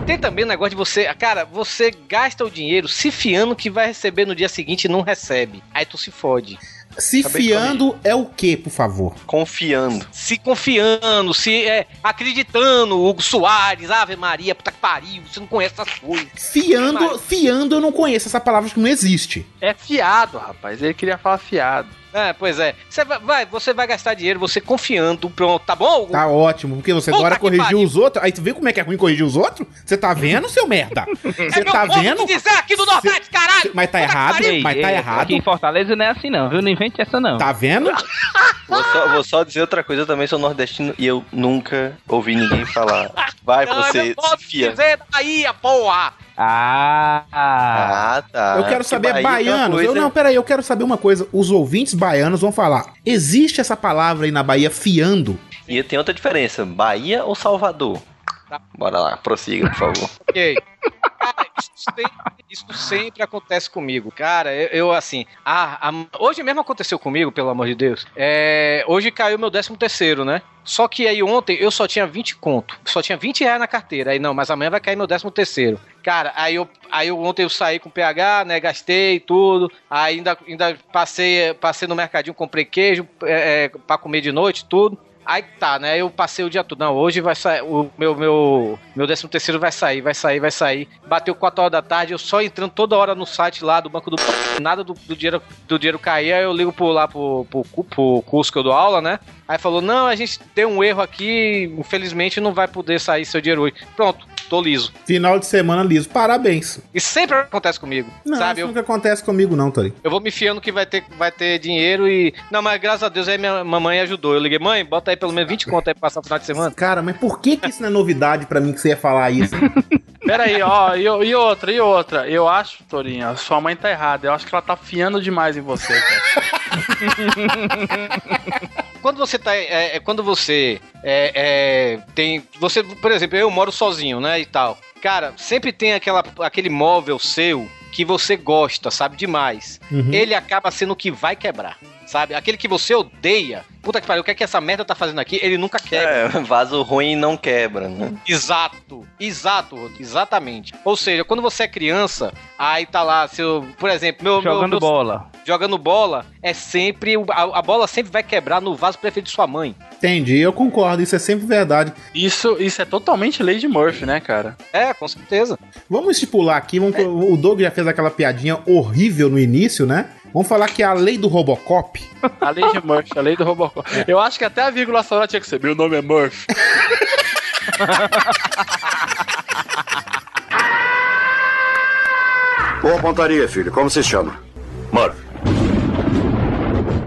Tem também o negócio de você, cara, você gasta o dinheiro se fiando que vai receber no dia seguinte e não recebe. Aí tu se fode. Se Acabei fiando é o que, por favor? Confiando. Se confiando, se é, acreditando, Hugo Soares, Ave Maria, puta que pariu, você não conhece essas coisas. Fiando, fiando eu não conheço essa palavra que não existe. É fiado, rapaz. Ele queria falar fiado. É, pois é. Você vai, vai- você vai gastar dinheiro, você confiando, pronto, tá bom? Tá ótimo, porque você Puta corrigir pariu. os outros. Aí tu vê como é que é ruim corrigir os outros? Você tá vendo, seu merda? (laughs) Você é meu tá modo vendo? dizer aqui do Nordeste, caralho! Mas tá Puta errado, pariu. mas tá Ei, errado. Aqui em Fortaleza não é assim não, viu? Não invente essa não. Tá vendo? (laughs) Vou só, vou só dizer outra coisa, eu também sou nordestino e eu nunca ouvi ninguém falar. (laughs) Vai Não, é você, meu modo se fia. dizer da Bahia, porra! Ah, Ah, tá. Eu quero saber, Bahia tem uma baianos. Eu, coisa- não, peraí, eu quero saber uma coisa. Os ouvintes baianos vão falar. Existe essa palavra aí na Bahia, fiando? E tem outra diferença, Bahia ou Salvador? Tá. Bora lá, prossiga, por favor. (laughs) Ok. Cara, isso sempre, isso sempre acontece comigo. Cara, eu, eu, assim. Ah, hoje mesmo aconteceu comigo, pelo amor de Deus. É, hoje caiu meu 13 terceiro, né? Só que aí ontem eu só tinha 20 conto. Só tinha 20 reais na carteira. Aí não, mas amanhã vai cair meu 13 terceiro. Cara, aí eu, aí eu ontem eu saí com PH, né? Gastei tudo. Aí ainda, ainda passei, passei no mercadinho, comprei queijo é, é, pra comer de noite, tudo. Aí tá, né? Eu passei o dia todo. Não, hoje vai sair. O meu, meu, meu 13 terceiro vai sair, vai sair, vai sair. Bateu 4 horas da tarde, eu só entrando toda hora no site lá do Banco do nada do, do dinheiro, do dinheiro cair, aí eu ligo pro, lá pro, pro, pro curso que eu dou aula, né? Aí falou: não, a gente tem um erro aqui, infelizmente não vai poder sair seu dinheiro hoje. Pronto, tô liso. Final de semana liso. Parabéns. E sempre acontece comigo. Não, sabe? isso Eu, nunca acontece comigo, não, Tori. eu vou me fiando que vai ter, vai ter dinheiro e. Não, mas graças a Deus aí minha mamãe ajudou. Eu liguei, mãe, bota aí pelo menos 20 conto aí pra passar o final de semana. Cara, mas por que, que isso não é novidade pra mim que você ia falar isso? (laughs) Pera aí, ó, e, e outra, e outra. Eu acho, Torinha, sua mãe tá errada. Eu acho que ela tá fiando demais em você, cara. (laughs) (laughs) Quando você tá. É, é, quando você é, é, tem. Você, por exemplo, eu moro sozinho, né? E tal. Cara, sempre tem aquela, aquele móvel seu que você gosta, sabe, demais. Uhum. Ele acaba sendo o que vai quebrar. Sabe? Aquele que você odeia. Puta que pariu, o que é que essa merda tá fazendo aqui? Ele nunca quebra. É, (laughs) vaso ruim não quebra, né? Exato, exato, exatamente. Ou seja, quando você é criança, aí tá lá, seu, por exemplo, meu, jogando meu- bola. jogando bola, é sempre a, a bola sempre vai quebrar no vaso preferido de sua mãe. Entendi, eu concordo, isso é sempre verdade. Isso, isso é totalmente lei de Murphy, né, cara? É, com certeza. Vamos estipular aqui, vamos, o Doug já fez aquela piadinha horrível no início, né? Vamos falar que é a lei do Robocop. A lei de Murphy, a lei do Robocop. Eu acho que até a vírgula sonora tinha que ser. Meu nome é Murphy. (laughs) Boa pontaria, filho. Como se chama? Murphy.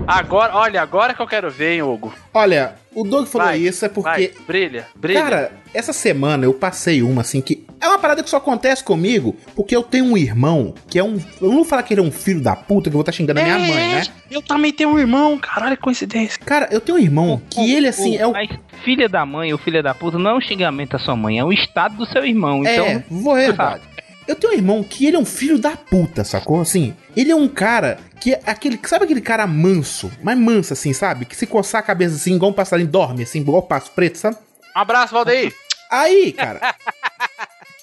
Agora, olha, agora que eu quero ver, hein, Hugo. Olha, o Doug falou Vai, isso é Vai, porque. brilha, brilha. Cara, essa semana eu passei uma assim que. É uma parada que só acontece comigo porque eu tenho um irmão que é um. Eu não vou falar que ele é um filho da puta, que eu vou estar xingando a minha mãe, né? Eu também tenho um irmão, caralho, que coincidência. Cara, eu tenho um irmão que ele assim é o. Mas filha da mãe ou filha da puta não é um xingamento da sua mãe, é o estado do seu irmão. Então, É, vou verdade. Eu tenho um irmão que ele é um filho da puta, sacou? Assim, ele é um cara que é aquele. Sabe aquele cara manso? Mas manso, assim, sabe? Que se coçar a cabeça assim, igual um passarinho dorme, assim, igual o passo preto, sabe? Um abraço, Valdeir. Aí, cara.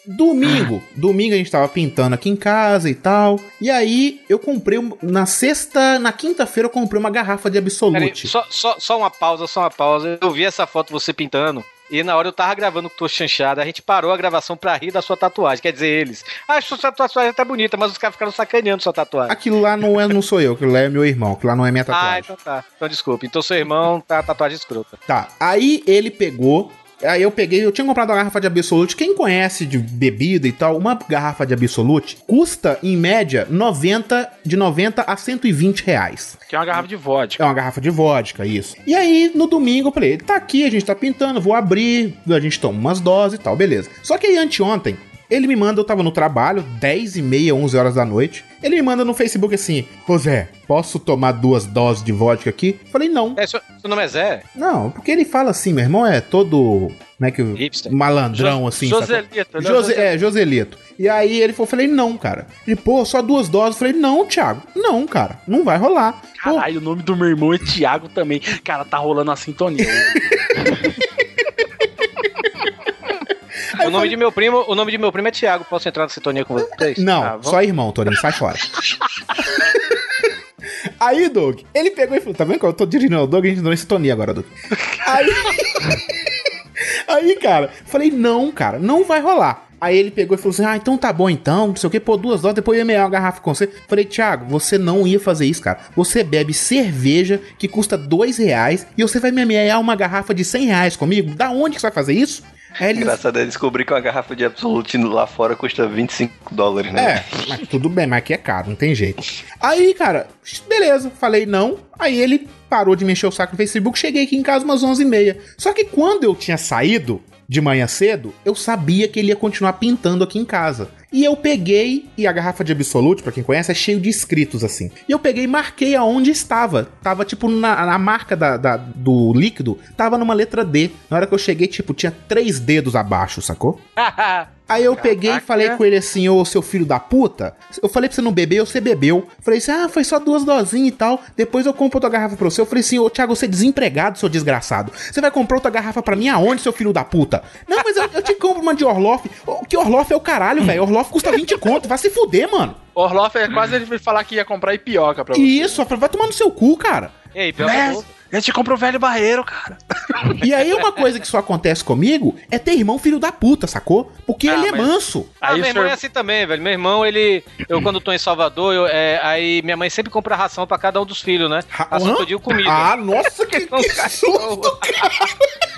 Domingo, domingo a gente tava pintando aqui em casa e tal. E aí eu comprei na sexta, na quinta-feira eu comprei uma garrafa de Absolute. só, só, só uma pausa, só uma pausa. Eu vi essa foto você pintando. E na hora eu tava gravando com o chanchada, a gente parou a gravação pra rir da sua tatuagem. Quer dizer, eles. Ah, sua tatuagem tá bonita, mas os caras ficaram sacaneando sua tatuagem. Aquilo lá não, é, não sou eu, aquilo lá é meu irmão, aquilo lá não é minha tatuagem. Ah, então tá. Então desculpa. Então seu irmão tá tatuagem escrota. Tá, aí ele pegou. Aí eu peguei, eu tinha comprado uma garrafa de Absolute. Quem conhece de bebida e tal, uma garrafa de Absolute custa, em média, 90, de 90 a 120 reais. Que é uma garrafa de vodka. É uma garrafa de vodka, isso. E aí, no domingo, eu falei, tá aqui, a gente tá pintando, vou abrir, a gente toma umas doses e tal, beleza. Só que aí, anteontem, ele me manda, eu tava no trabalho, 10 e meia, 11 horas da noite. Ele me manda no Facebook assim, ô Zé, posso tomar duas doses de vodka aqui? Falei, não. É, seu, seu nome é Zé? Não, porque ele fala assim, meu irmão é todo. Como é que. Hipster. Malandrão, Jo- assim. Joselito, sacou? ele é Jose, Joselito. é, Joselito. E aí ele falou, falei, não, cara. Ele, pô, só duas doses. Falei, não, Thiago. Não, cara. Não vai rolar. Pô, Caralho, o nome do meu irmão é Thiago também. Cara, tá rolando uma sintonia. (laughs) O nome, de meu primo, o nome de meu primo é Thiago. Posso entrar na sintonia com vocês? Não, Ah, só irmão, Torinho, sai fora. (laughs) Aí, Doug, ele pegou e falou: Tá vendo que eu tô dirigindo o Doug? A gente entrou em sintonia agora, Doug. Aí. (laughs) Aí, cara, falei: Não, cara, não vai rolar. Aí ele pegou e falou assim: Ah, então tá bom então, não sei o que, pô, duas doses, depois eu ia mear uma garrafa com você. Falei, Thiago, você não ia fazer isso, cara. Você bebe cerveja que custa dois reais e você vai me mear uma garrafa de 100 reais comigo? Da onde que você vai fazer isso? Aí ele, Engraçado é descobrir que uma garrafa de Absolute lá fora custa 25 dólares, né? É, mas tudo bem, mas aqui é caro, não tem jeito. Aí, cara, beleza, falei não. Aí ele parou de mexer o saco no Facebook, cheguei aqui em casa umas 11h30. Só que quando eu tinha saído de manhã cedo, eu sabia que ele ia continuar pintando aqui em casa. E eu peguei, e a garrafa de Absolute, pra quem conhece, é cheio de escritos assim. E eu peguei e marquei aonde estava. Tava tipo na, na marca da, da- do líquido, tava numa letra D. Na hora que eu cheguei, tipo, tinha três dedos abaixo, sacou? (laughs) Aí eu peguei e falei com ele assim, ô seu filho da puta, eu falei pra você não beber, você bebeu. Falei assim, ah, foi só duas dosinhas e tal. Depois eu compro outra garrafa pra você. Eu falei assim, ô Thiago, você é desempregado, seu desgraçado. Você vai comprar outra garrafa pra mim aonde, seu filho da puta? Não, mas eu, eu te compro uma de Orloff. Que Orloff é o caralho, velho. Orloff custa 20 conto, vai se fuder, mano. Orloff é quase ele falar que ia comprar ipioca pra você. Isso, vai tomar no seu cu, cara. E aí, pior que Né? eu- A gente compra o velho barreiro, cara. E aí uma coisa que só acontece comigo é ter irmão filho da puta, sacou? Porque Ah, ele é mas- manso. Ah, Aí meu o irmão senhor- é assim também, velho. Meu irmão, ele. Eu, quando tô em Salvador, eu, é, aí minha mãe sempre compra ração pra cada um dos filhos, né? Ra- Ração todo dia comida. Ah, nossa, que, (laughs) que susto,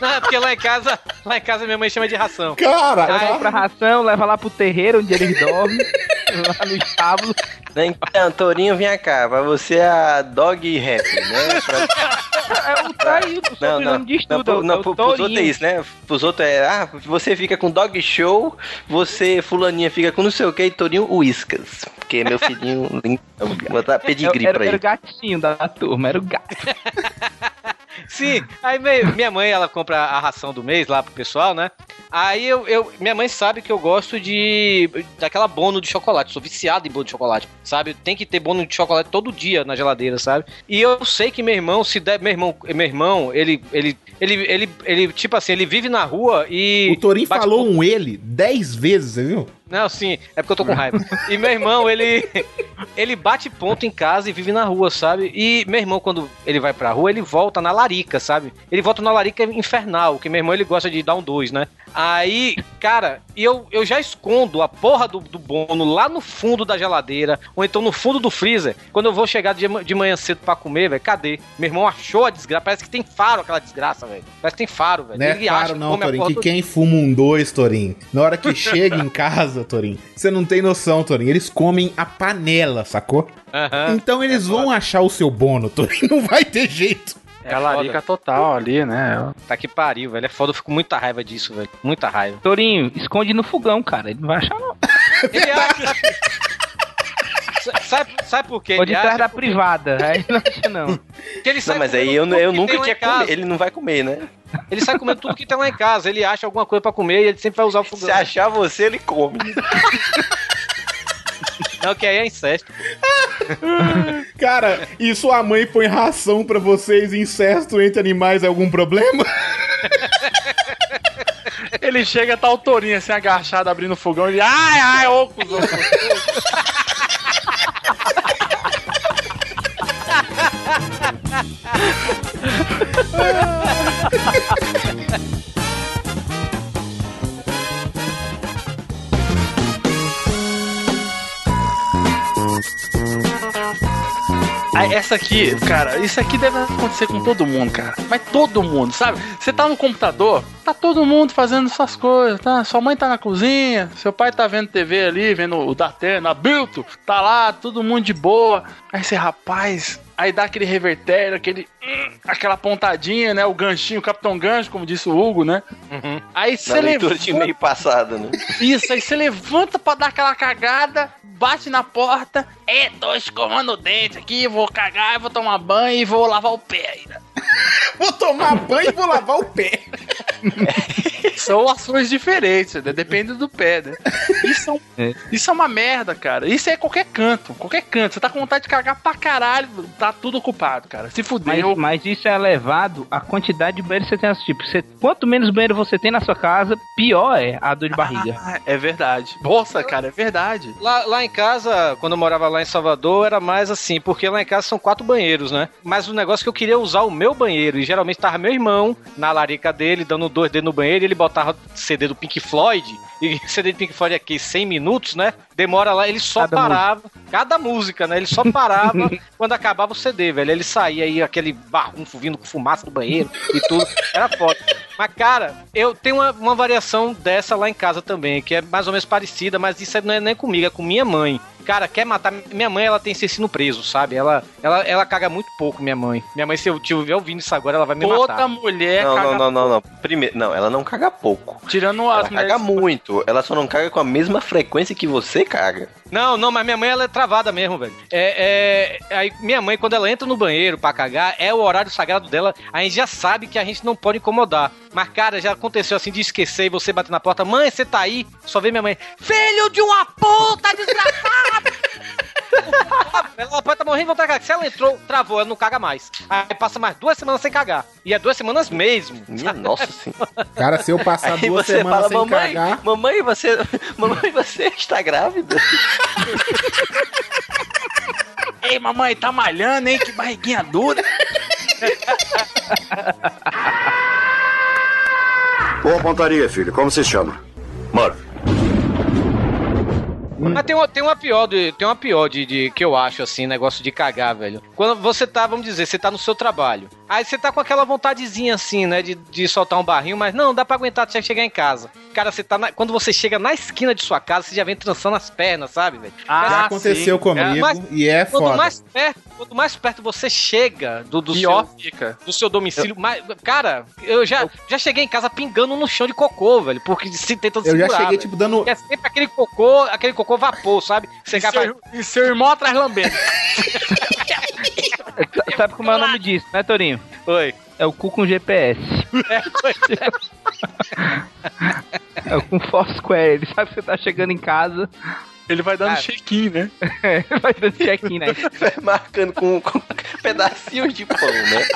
Não, é porque lá em casa, lá em casa minha mãe chama de ração. cara. Ela tá? compra ração, leva lá pro terreiro onde eles dormem, lá no estábulo. Então, Torinho, vem cá. Pra você é a dog rap, né? Pra- É o traído, o Não, não. diz Não, tudo. não, é pro- pros outros é isso, né? Pros outros é, ah, você fica com dog show, você, fulaninha, fica com não sei o que, e Torinho Whiskas. Porque meu filhinho, (laughs) vou botar pedigree Era, pra era ele. o gatinho da turma, era o gato. (laughs) Sim, aí minha mãe, ela compra a ração do mês lá pro pessoal, né? Aí eu, eu- minha mãe sabe que eu gosto de daquela bono de chocolate, sou viciado em bolo de chocolate, sabe? Tem que ter bono de chocolate todo dia na geladeira, sabe? E eu sei que meu irmão, se der, meu irmão, meu irmão, ele ele ele ele, ele tipo assim, ele vive na rua e O bate falou um ele 10 vezes, você viu? Não, sim, é porque eu tô com raiva. E meu irmão, ele ele bate ponto em casa e vive na rua, sabe? E meu irmão, quando ele vai pra rua, ele volta na larica, sabe? Ele volta na larica infernal, que meu irmão ele gosta de dar um dois, né? Aí, cara, e eu, eu já escondo a porra do, do bono lá no fundo da geladeira, ou então no fundo do freezer. Quando eu vou chegar de, de manhã cedo pra comer, velho, cadê? Meu irmão achou a desgraça. Parece que tem faro aquela desgraça, velho. Parece que tem faro, velho. Não é Ele acha não, Torinho, que do- quem fuma um dois, Torinho, na hora que chega em (laughs) casa, Torinho, você não tem noção, Torinho, eles comem a panela, sacou? Então eles vão achar o seu bono, Torinho, (laughs) não vai ter jeito. É a larica total ali, né? Tá que pariu, velho. É foda, eu fico com muita raiva disso, velho. Muita raiva. Tourinho, esconde no fogão, cara. Ele não vai achar, não. (laughs) (laughs) Ele acha. Sa- sabe, sabe por quê? Ou de trás da privada. Aí não acha, não. que ele sai Não, mas aí eu, eu nunca tinha comido. Ele não vai comer, né? Ele sai comendo tudo que tem lá em casa. Ele acha alguma coisa pra comer e ele sempre vai usar o fogão. Se achar você, ele come. (laughs) Não, que aí é incesto. (laughs) Cara, e sua mãe põe ração pra vocês, incesto entre animais, é algum problema? (laughs) Ele chega, tá o tourinho assim, agachado, abrindo o fogão, ele, ai, ai, ô, cuzão. Essa aqui, cara, isso aqui deve acontecer com todo mundo, cara. Mas todo mundo, sabe? Você tá no computador, tá todo mundo fazendo suas coisas, tá? Sua mãe tá na cozinha, seu pai tá vendo TV ali, vendo o Datena, Bilto, tá lá, todo mundo de boa. Aí você, rapaz, aí dá aquele revertério, aquele. aquela pontadinha, né? O ganchinho, o Capitão Gancho, como disse o Hugo, né? Aí Na você leitura de levanta. meio passado, né? Isso, aí você levanta pra dar aquela cagada, bate na porta, é, tô escovando o dente aqui, vou cagar, vou tomar banho e vou lavar o pé ainda. (laughs) Vou tomar banho e vou lavar o pé. (laughs) São ações diferentes, né? Depende do pé, né? Isso é, um- isso é uma merda, cara. Isso é qualquer canto, qualquer canto. Você tá com vontade de cagar pra caralho, tá tudo ocupado, cara. Se Mas, fudeu. mas isso é elevado à quantidade de banheiro que você tem nesse tipo. Você, quanto menos banheiro você tem na sua casa, pior é a dor de barriga. Ah, é verdade. Nossa, cara, é verdade. Lá, lá em casa, quando eu morava lá em Salvador, era mais assim, porque lá em casa são quatro banheiros, né? Mas o negócio é que eu queria usar o meu banheiro, e geralmente tava meu irmão na larica dele, dando dois dedos no banheiro, e ele botava CD do Pink Floyd, e (laughs) CD do Pink Floyd aqui, 100 minutos, né? Demora lá, ele só Cada parava, cada música, né? Ele só parava (laughs) quando acabava o CD, velho. Ele saía aí, aquele barrunfo vindo com fumaça do banheiro e tudo, era foda. Mas, cara, eu tenho uma, uma variação dessa lá em casa também, que é mais ou menos parecida, mas isso não é nem comigo, é com minha mãe. Cara, quer matar. Minha mãe, ela tem intestino preso, sabe? Ela, ela, ela caga muito pouco, minha mãe. Minha mãe, se eu estiver ouvindo isso agora, ela vai me Toda matar. mulher Não, caga não, não, não, não. Primeiro, não, ela não caga pouco. Tirando Ela as caga mulheres. muito. Ela só não caga com a mesma frequência que você caga. Não, não, mas minha mãe ela é travada mesmo, velho. É, é, aí minha mãe, quando ela entra no banheiro pra cagar, é o horário sagrado dela. A gente já sabe que a gente não pode incomodar. Mas, cara, já aconteceu assim de esquecer e você bater na porta, mãe, você tá aí? Só vê minha mãe, filho de uma puta, desgraçado! Ela pode estar morrendo de vontade de cagar. Se ela entrou, travou, ela não caga mais. Aí passa mais duas semanas sem cagar. E é duas semanas mesmo. Minha nossa senhora. Cara, se eu passar Aí duas semanas fala, sem mamãe, cagar. mamãe, você, mamãe, você está grávida? Ei, mamãe, tá malhando, hein? Que barriguinha dura. Boa pontaria, filho. Como se chama? Murphy. Mas tem uma, tem uma pior, de, tem uma pior de, de- que eu acho, assim, negócio de cagar, velho. Quando você tá, vamos dizer, você tá no seu trabalho. Aí você tá com aquela vontadezinha, assim, né, de, de soltar um barrinho, mas não, dá pra aguentar até chegar em casa. Cara, você tá na- quando você chega na esquina de sua casa, você já vem trançando as pernas, sabe, velho? Já aconteceu comigo Mas e é Quanto foda. mais perto, quanto mais perto você chega do, do Pior seu, fica. do seu domicílio, mais, cara, eu já, já cheguei em casa pingando no chão de cocô, velho, porque se tenta Eu já segurar, cheguei, velho. tipo, dando. É sempre aquele cocô, aquele cocô vapor, sabe? Você E seu, e seu irmão atrás lambendo. Sabe como é o nome disso, né, Torinho? Oi. É o cu com GPS. (laughs) É o com Foursquare. Ele sabe que você tá chegando em casa. Ele vai dando Ah. check-in, né? (laughs) É, vai dando check-in, né? (laughs) Vai marcando com, com pedacinhos de pão, né?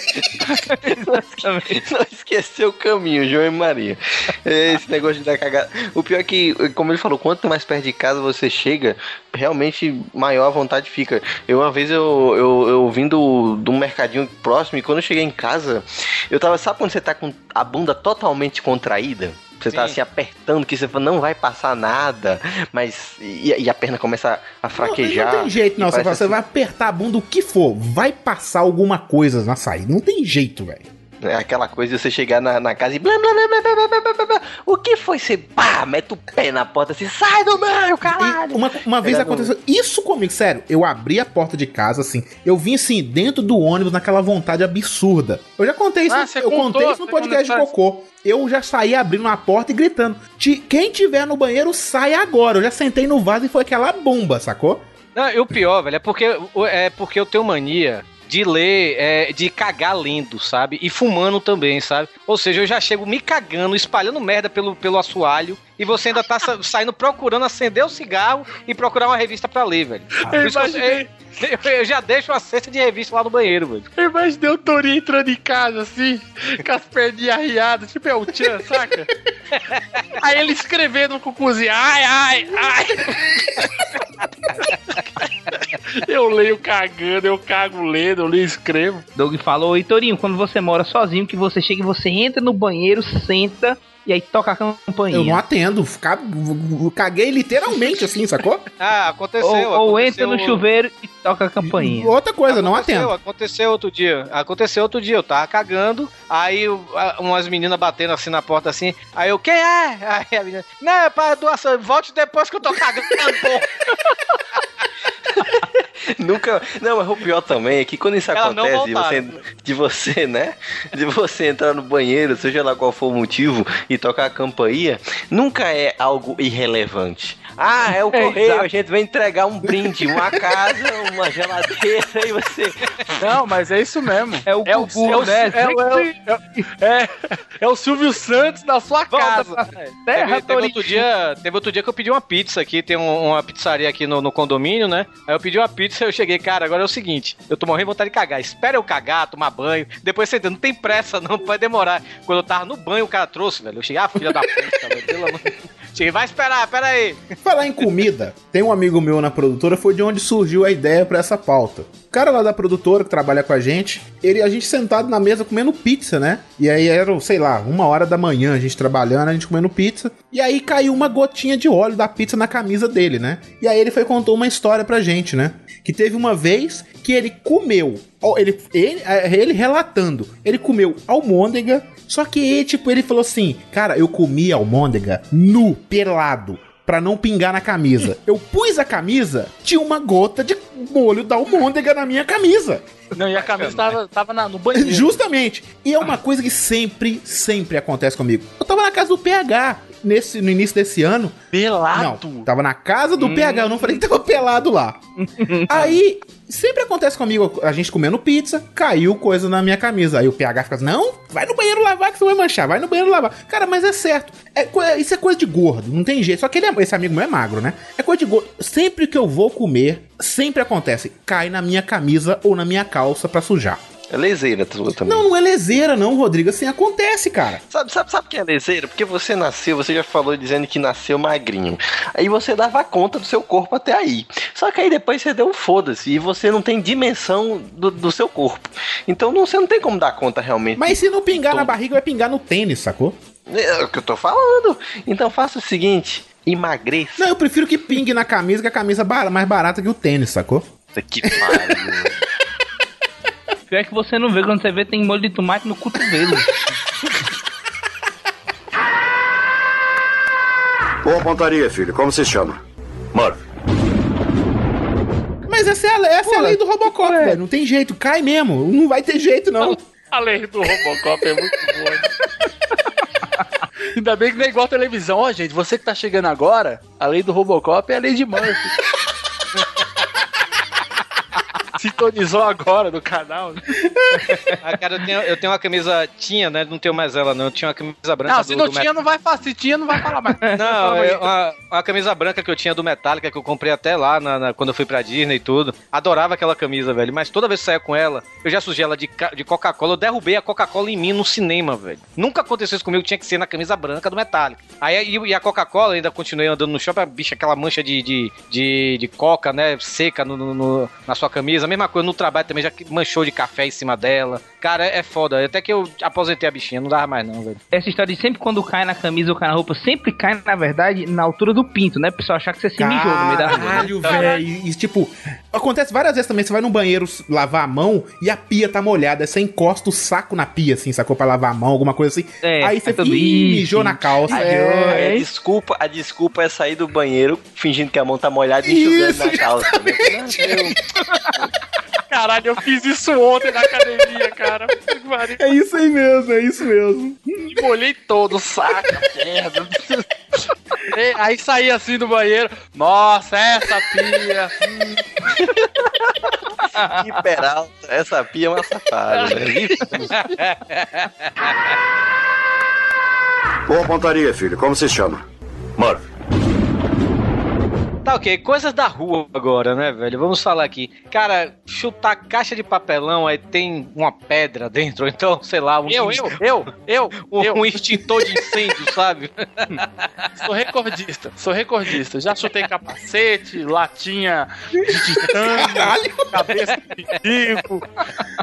Não esqueceu o caminho, João e Maria. Esse negócio de dar cagada. O pior é que, como ele falou, quanto mais perto de casa você chega, realmente maior a vontade fica. Eu uma vez eu, eu, eu vim do, do mercadinho próximo e quando eu cheguei em casa, eu tava, sabe quando você tá com a bunda totalmente contraída? Você tá Sim. assim apertando que você fala, não vai passar nada, mas. E, e a perna começa a Não, fraquejar. não tem jeito, não. Você, você vai apertar a bunda, o que for. Vai passar alguma coisa na saída. Não tem jeito, velho. É aquela coisa de você chegar na, na casa e blá blá blá, blá blá blá blá blá O que foi? Você pá, mete o pé na porta assim, sai do meio, caralho! Uma, uma vez aconteceu isso comigo, sério. Eu abri a porta de casa, assim, eu vim assim, dentro do ônibus, naquela vontade absurda. Eu já contei isso, ah, eu contou, contei isso no podcast de Cocô eu já saí abrindo a porta e gritando: quem tiver no banheiro, sai agora. Eu já sentei no vaso e foi aquela bomba, sacou? Não, e o pior, velho, é porque, é porque eu tenho mania de ler, é, de cagar lendo, sabe? E fumando também, sabe? Ou seja, eu já chego me cagando, espalhando merda pelo, pelo assoalho, e você ainda tá sa- (laughs) saindo procurando acender o cigarro e procurar uma revista pra ler, velho. Isso que eu, eu- eu já deixo uma cesta de revista lá no banheiro, velho. Eu imaginei o Torinho entrando em casa assim, com as perninhas arriadas, tipo é o Tchan, saca? Aí ele escrevendo no cucuzinho, ai, ai, ai. (laughs) Eu leio cagando, eu cago lendo, eu leio e escrevo. Doug falou, e Torinho, quando você mora sozinho, que você chega e você entra no banheiro, senta e aí toca a campainha. Eu não atendo. Ca- Caguei literalmente assim, sacou? (laughs) Ah, aconteceu. ou, ou aconteceu- entra no chuveiro e toca a campainha. Outra coisa, não Aconteceu, atendo. Aconteceu outro dia. Aconteceu outro dia. Eu tava cagando. Aí umas meninas batendo assim na porta assim. Aí eu, quem é? (laughs) Aí a menina, não, é pra doação. Volte depois que eu tô cagando. (laughs) Nunca. Não, mas o pior também é que quando isso acontece, de você, de você, né? De você entrar no banheiro, seja lá qual for o motivo, e tocar a campainha, nunca é algo irrelevante. Ah, é o É, correio, exato. a gente vai entregar um brinde, uma casa, uma geladeira, e você. Não, mas é isso mesmo. É o É o, Gugu, é o, né? é, o- é, o- é, é o Silvio Santos da sua casa. Teve, Terra, teve Torinho. outro dia, teve outro dia que eu pedi uma pizza aqui, tem um- uma pizzaria aqui no, no condomínio, né? Aí eu pedi uma pizza (laughs) eu cheguei, cara, agora é o seguinte, eu tô morrendo de vontade de cagar. Espera eu cagar, tomar banho, depois você não tem pressa não, (laughs) pode demorar. Quando eu tava no banho, o cara trouxe, velho. Eu cheguei, ah, filha da puta, velho, pelo amor vai esperar, pera aí. Falar em comida, tem um amigo meu na produtora, foi de onde surgiu a ideia pra essa pauta. O cara lá da produtora que trabalha com a gente, ele, a gente sentado na mesa comendo pizza, né? E aí era, sei lá, uma hora da manhã, a gente trabalhando, a gente comendo pizza. E aí caiu uma gotinha de óleo da pizza na camisa dele, né? E aí ele foi contou uma história pra gente, né? Que teve uma vez que ele comeu, ele, ele, é, ele relatando, ele comeu almôndega, só que, tipo, ele falou assim, cara, eu comi almôndega nu, pelado pra não pingar na camisa. (laughs) Eu pus a camisa, tinha uma gota de molho da almôndega na minha camisa. Não, e a camisa tava, tava na- no banheiro. Justamente. E é uma coisa que sempre, sempre acontece comigo. Eu tava na casa do PH nesse, no início desse ano. Pelado? Não, tava na casa do PH, eu não falei que tava pelado lá. (laughs) Aí, sempre acontece comigo, a gente comendo pizza, caiu coisa na minha camisa. Aí o PH fica assim, não, vai no banheiro lavar que você vai manchar, vai no banheiro lavar. Cara, mas é certo, é, co- isso é coisa de gordo, não tem jeito. Só que ele é- esse amigo meu é magro, né? É coisa de gordo. Sempre que eu vou comer, sempre acontece, cai na minha camisa ou na minha calça pra sujar. É leseira tua também. Não, não é leseira não, Rodrigo, assim acontece, cara. Sabe, sabe, sabe o que é leseira? Porque você nasceu, você já falou dizendo que nasceu magrinho. Aí você dava conta do seu corpo até aí. Só que aí depois você deu um foda-se e você não tem dimensão do, do seu corpo. Então não, você não tem como dar conta realmente. Mas se não pingar na barriga, vai pingar no tênis, sacou? É o que eu tô falando. Então faça o seguinte: emagreça. Não, eu prefiro que pingue na camisa, que a camisa é mais barata que o tênis, sacou? Que pariu. (laughs) Pior é que você não vê, quando você vê tem molho de tomate no cotovelo. Boa pontaria, filho. Como se chama? Murphy. Mas essa é a, essa é a lei do Robocop, velho. Não tem jeito, cai mesmo. Não vai ter jeito, não. (laughs) A lei do Robocop é muito boa. Ainda bem que não é igual a televisão. Ó, gente, você que tá chegando agora, a lei do Robocop é a lei de Murphy. (laughs) Sintonizou agora no canal. né? Ah, cara, eu tenho, eu tenho uma camisa, tinha, né? Não tenho mais ela, não. Eu tinha uma camisa branca Não, do, se não do tinha, não vai falar. Se tinha, não vai falar mais. (laughs) Não, é uma, uma camisa branca que eu tinha do Metallica, que eu comprei até lá na- na- quando eu fui pra Disney e tudo. Adorava aquela camisa, velho. Mas toda vez que saia com ela, eu já sujei ela de, de Coca-Cola. Eu derrubei a Coca-Cola em mim no cinema, velho. Nunca aconteceu isso comigo, tinha que ser na camisa branca do Metallica. Aí e, e a Coca-Cola, ainda continuei andando no shopping, a bicha, aquela mancha de, de, de, de coca, né, seca no, no- no- na sua camisa. A mesma coisa no trabalho também, já que manchou de café em cima dela. Cara, é, é foda. Até que eu aposentei a bichinha, não dava mais não, velho. Essa história de sempre quando cai na camisa ou cai na roupa, sempre cai, na verdade, na altura do pinto, né? O pessoal achar que você se mijou no meio da rua. Caralho, velho. E, tipo, acontece várias vezes também. Você vai no banheiro lavar a mão e a pia tá molhada. Aí você encosta o saco na pia, assim, sacou? Pra lavar a mão, alguma coisa assim. É, aí você é tudo Ih, isso. mijou na calça. É, a desculpa, a desculpa é sair do banheiro fingindo que a mão tá molhada e enxugando na calça. Né? Caralho, eu fiz isso ontem na academia, cara. É isso aí mesmo, é isso mesmo. Me molhei todo, saca, merda. E aí saía assim do banheiro. Nossa, essa pia. hum. Que peralta. Essa pia é uma safada, né? Boa pontaria, filho. Como se chama? Murphy. Tá ok, coisas da rua agora, né, velho? Vamos falar aqui. Cara, chutar caixa de papelão, aí tem uma pedra dentro, ou (laughs) então, sei lá, um, Eu, eu, eu, eu, (laughs) um, eu. um extintor de incêndio, sabe? (laughs) Sou recordista, sou recordista. Já chutei capacete, latinha de titânio, cabeça de bico,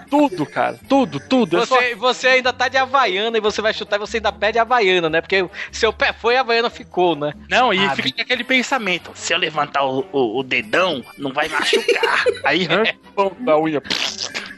tudo, cara, tudo, tudo. Eu só- Você, você ainda tá de Havaiana e você vai chutar e você ainda pede Havaiana, né? Porque seu pé foi e a Havaiana ficou, né? Não, e Ah, fica aquele pensamento: se eu levantar o, o- o dedão, não vai machucar. (laughs) Aí arranca da unha.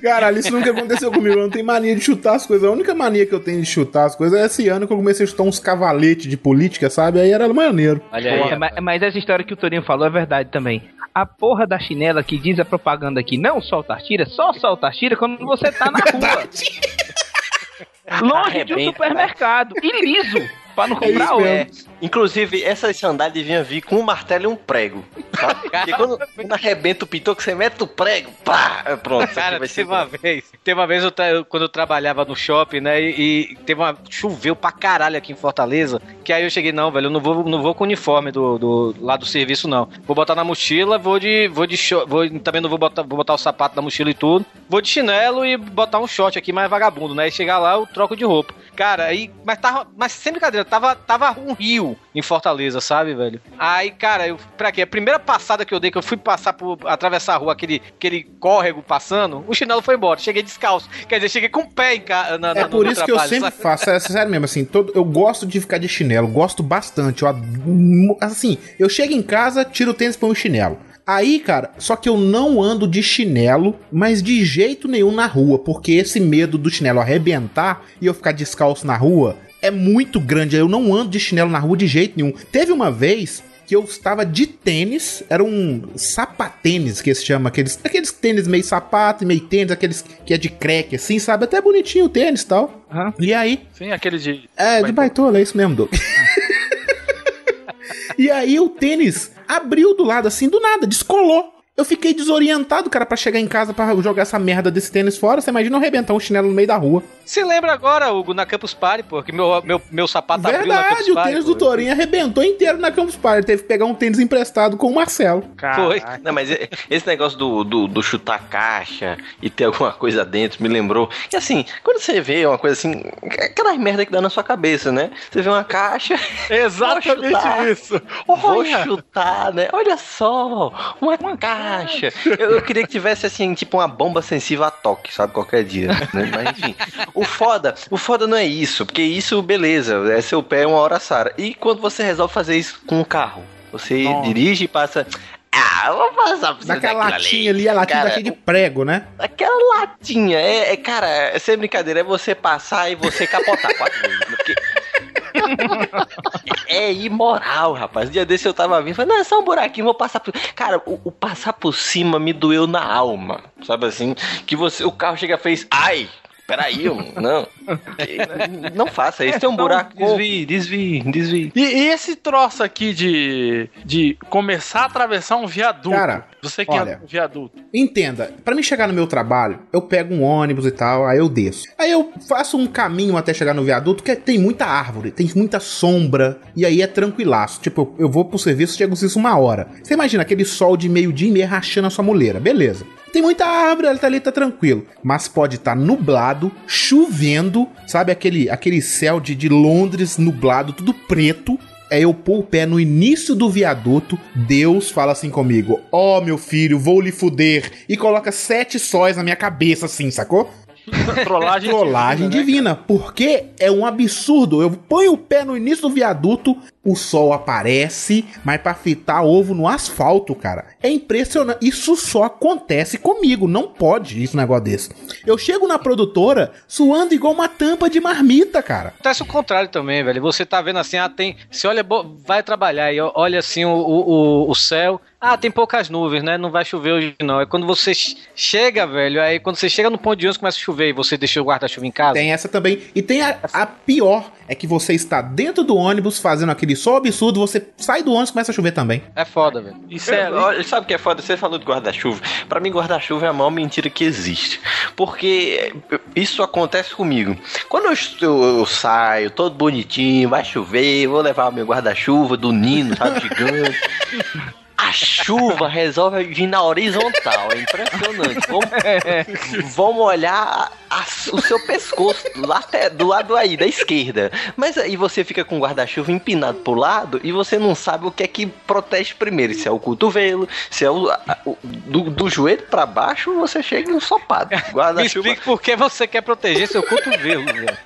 Caralho, isso nunca aconteceu comigo. Eu não tenho mania de chutar as coisas. A única mania que eu tenho de chutar as coisas é esse ano que eu comecei a chutar uns cavaletes de política, sabe? Aí era maneiro. Olha É, mas, mas essa história que o Torinho falou é verdade também. A porra da chinela que diz a propaganda aqui não solta as tiras, só solta as tiras quando você tá na rua. (laughs) Longe de um Arrebenta, supermercado. E liso. Pra não comprar isso outro. É, inclusive, essas sandálias deviam vir com um martelo e um prego. (laughs) Sabe? Porque quando, (laughs) quando arrebenta o pintor, que você mete o prego, pá, é pronto. Cara, vai teve uma vez, teve uma vez eu tra- quando eu trabalhava no shopping, né, e, e teve uma choveu pra caralho aqui em Fortaleza, que aí eu cheguei não, velho, eu não vou não vou com o uniforme do, do lá do serviço não. Vou botar na mochila, vou de vou de short, vou também não vou botar vou botar o sapato na mochila e tudo. Vou de chinelo e botar um short aqui mais vagabundo, né? E chegar lá eu troco de roupa. Cara, aí mas tava, mas sem brincadeira, tava tava um rio em Fortaleza, sabe, velho? Aí, cara, eu pra quê? A primeira passada que eu dei que eu fui passar por atravessar a rua, aquele aquele córrego passando, o chinelo foi embora. Cheguei descalço. Quer dizer, cheguei com o pé em ca... na, É na- por isso que eu trabalho, sempre sabe? faço, é sério mesmo, assim, todo, eu gosto de ficar de chinelo, gosto bastante. Eu, assim, eu chego em casa, tiro o tênis põe o chinelo. Aí, cara, só que eu não ando de chinelo, mas de jeito nenhum na rua, porque esse medo do chinelo arrebentar e eu ficar descalço na rua é muito grande. Eu não ando de chinelo na rua de jeito nenhum. Teve uma vez que eu estava de tênis, era um sapatênis que se chama, aqueles, aqueles tênis meio sapato e meio tênis, aqueles que é de crack assim, sabe? Até bonitinho o tênis e tal. Aham. E aí? Sim, aquele de. É, de baitola, é isso mesmo, Doug. (laughs) e aí o tênis abriu do lado assim, do nada, descolou. Eu fiquei desorientado, cara, pra chegar em casa pra jogar essa merda desse tênis fora. Você imagina eu arrebentar um chinelo no meio da rua. Se lembra agora, Hugo, na Campus Party, pô, que meu, meu, meu sapato abriu na Campus Verdade, o Party. tênis pô. do Torinho arrebentou inteiro na Campus Party. Teve que pegar um tênis emprestado com o Marcelo. Foi. Não, mas esse negócio do, do, do chutar caixa e ter alguma coisa dentro me lembrou. E assim, quando você vê uma coisa assim, aquelas merda que dá na sua cabeça, né? Você vê uma caixa. (laughs) Exatamente vou chutar, isso. Vou Olha. chutar, né? Olha só, uma, caixa. Eu, eu queria que tivesse assim, tipo uma bomba sensível a toque, sabe? Qualquer dia. Né? Mas enfim. O foda, o foda não é isso, porque isso, beleza, é seu pé uma hora Sara. E quando você resolve fazer isso com o carro? Você Nossa. dirige e passa. Ah, eu vou passar pra você Daquela latinha ali, a latinha Cara, daquele de prego, né? Aquela latinha, é, é, cara, é sem brincadeira, é você passar e você capotar quatro vezes. né? Porque... é imoral, rapaz. dia desse eu tava vindo, falei, não, é só um buraquinho, vou passar por. Cara, o, o passar por cima me doeu na alma. Sabe assim? Que você, o carro chega e fez, ai! Peraí, eu, não. Não faça isso, tem um buraco. Desvie, desvie, desvie. E, e esse troço aqui de, de começar a atravessar um viaduto? Cara, você que olha. anda no viaduto. Entenda, pra mim chegar no meu trabalho, eu pego um ônibus e tal, aí eu desço. Aí eu faço um caminho até chegar no viaduto, que tem muita árvore, tem muita sombra, e aí é tranquilaço. Tipo, eu vou pro serviço, chego isso uma hora. Você imagina aquele sol de meio-dia e meia rachando a sua muleira, beleza. Tem muita árvore, ela tá ali, tá tranquilo. Mas pode estar nublado, chovendo, sabe? Aquele, aquele céu de, de Londres nublado, tudo preto. É eu pôr o pé no início do viaduto, Deus fala assim comigo: Ó, meu filho, vou lhe fuder. E coloca sete sóis na minha cabeça, assim, sacou? (laughs) Trollagem, Trollagem divina, né, divina, porque é um absurdo. Eu ponho o pé no início do viaduto, o sol aparece, mas pra fritar ovo no asfalto, cara. É impressionante. Isso só acontece comigo. Não pode isso, um negócio desse. Eu chego na produtora suando igual uma tampa de marmita, cara. Acontece o contrário também, velho. Você tá vendo assim, ah, tem. Você olha, vai trabalhar e olha assim o, o, o céu. Ah, tem poucas nuvens, né? Não vai chover hoje, não. É quando você ch- chega, velho. Aí quando você chega no ponto de ônibus começa a chover e você deixa o guarda-chuva em casa. Tem essa também. E tem a, a pior, é que você está dentro do ônibus fazendo aquele sol absurdo, você sai do ônibus e começa a chover também. É foda, velho. Isso é. Olha, sabe o que é foda? Você falou de guarda-chuva. Pra mim, guarda-chuva é a maior mentira que existe. Porque isso acontece comigo. Quando eu, estou- eu saio todo bonitinho, vai chover, vou levar o meu guarda-chuva do Nino, sabe, gigante. (laughs) A chuva resolve vir na horizontal, é impressionante. Vamos, vamos olhar a- a- o seu pescoço lá até- do lado aí, da esquerda. Mas aí você fica com o guarda-chuva empinado pro lado e você não sabe o que é que protege primeiro. Se é o cotovelo, se é o, a- o- do, do joelho pra baixo, você chega ensopado. (laughs) Me Guarda-chuva. explique por que você quer proteger seu cotovelo, velho.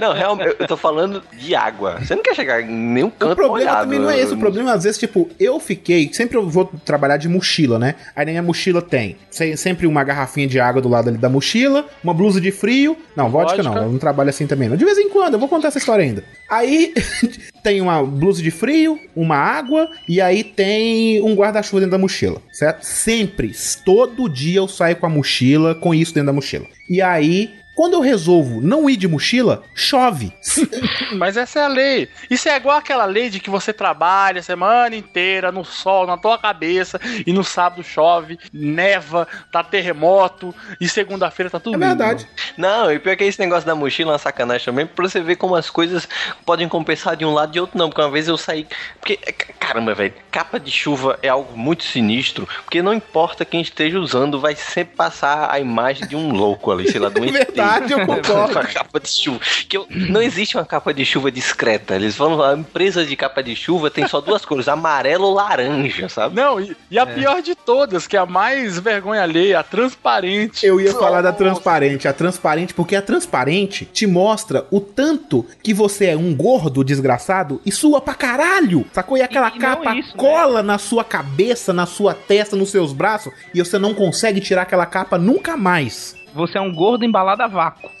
Não, realmente, eu tô falando de água. Você não quer chegar em nenhum canto O problema molhado. também não é esse. O problema, às vezes, tipo, eu fiquei. Sempre eu vou trabalhar de mochila, né? Aí na minha mochila tem se- sempre uma garrafinha de água do lado ali da mochila, uma blusa de frio. Não, vodka, Vodka. não. Eu não trabalho assim também. não. De vez em quando, eu vou contar essa história ainda. Aí (laughs) tem uma blusa de frio, uma água e aí tem um guarda-chuva dentro da mochila, certo? Sempre, todo dia eu saio com a mochila, com isso dentro da mochila. E aí. Quando eu resolvo não ir de mochila, chove. (laughs) Mas essa é a lei. Isso é igual aquela lei de que você trabalha a semana inteira no sol, na tua cabeça, e no sábado chove, neva, tá terremoto, e segunda-feira tá tudo É lindo. verdade. Não, e pior que esse negócio da mochila é uma sacanagem também, pra você ver como as coisas podem compensar de um lado e de outro não. Porque uma vez eu saí. Porque, caramba, velho, capa de chuva é algo muito sinistro, porque não importa quem esteja usando, vai sempre passar a imagem de um louco ali, sei lá, de um (laughs) ET. Verdade, eu concordo. Com (laughs) a capa de chuva. Que eu- não existe uma capa de chuva discreta. Eles falam, a empresa de capa de chuva tem só duas cores, amarelo ou laranja, sabe? Não, e, e a pior de todas, que é a mais vergonha alheia, a transparente. Eu ia falar da transparente. A transparente, porque a transparente te mostra o tanto que você é um gordo desgraçado e sua pra caralho. Sacou? E aquela E- e capa isso, né? cola na sua cabeça, na sua testa, nos seus braços e você não consegue tirar aquela capa nunca mais. Você é um gordo embalado a vácuo. (laughs)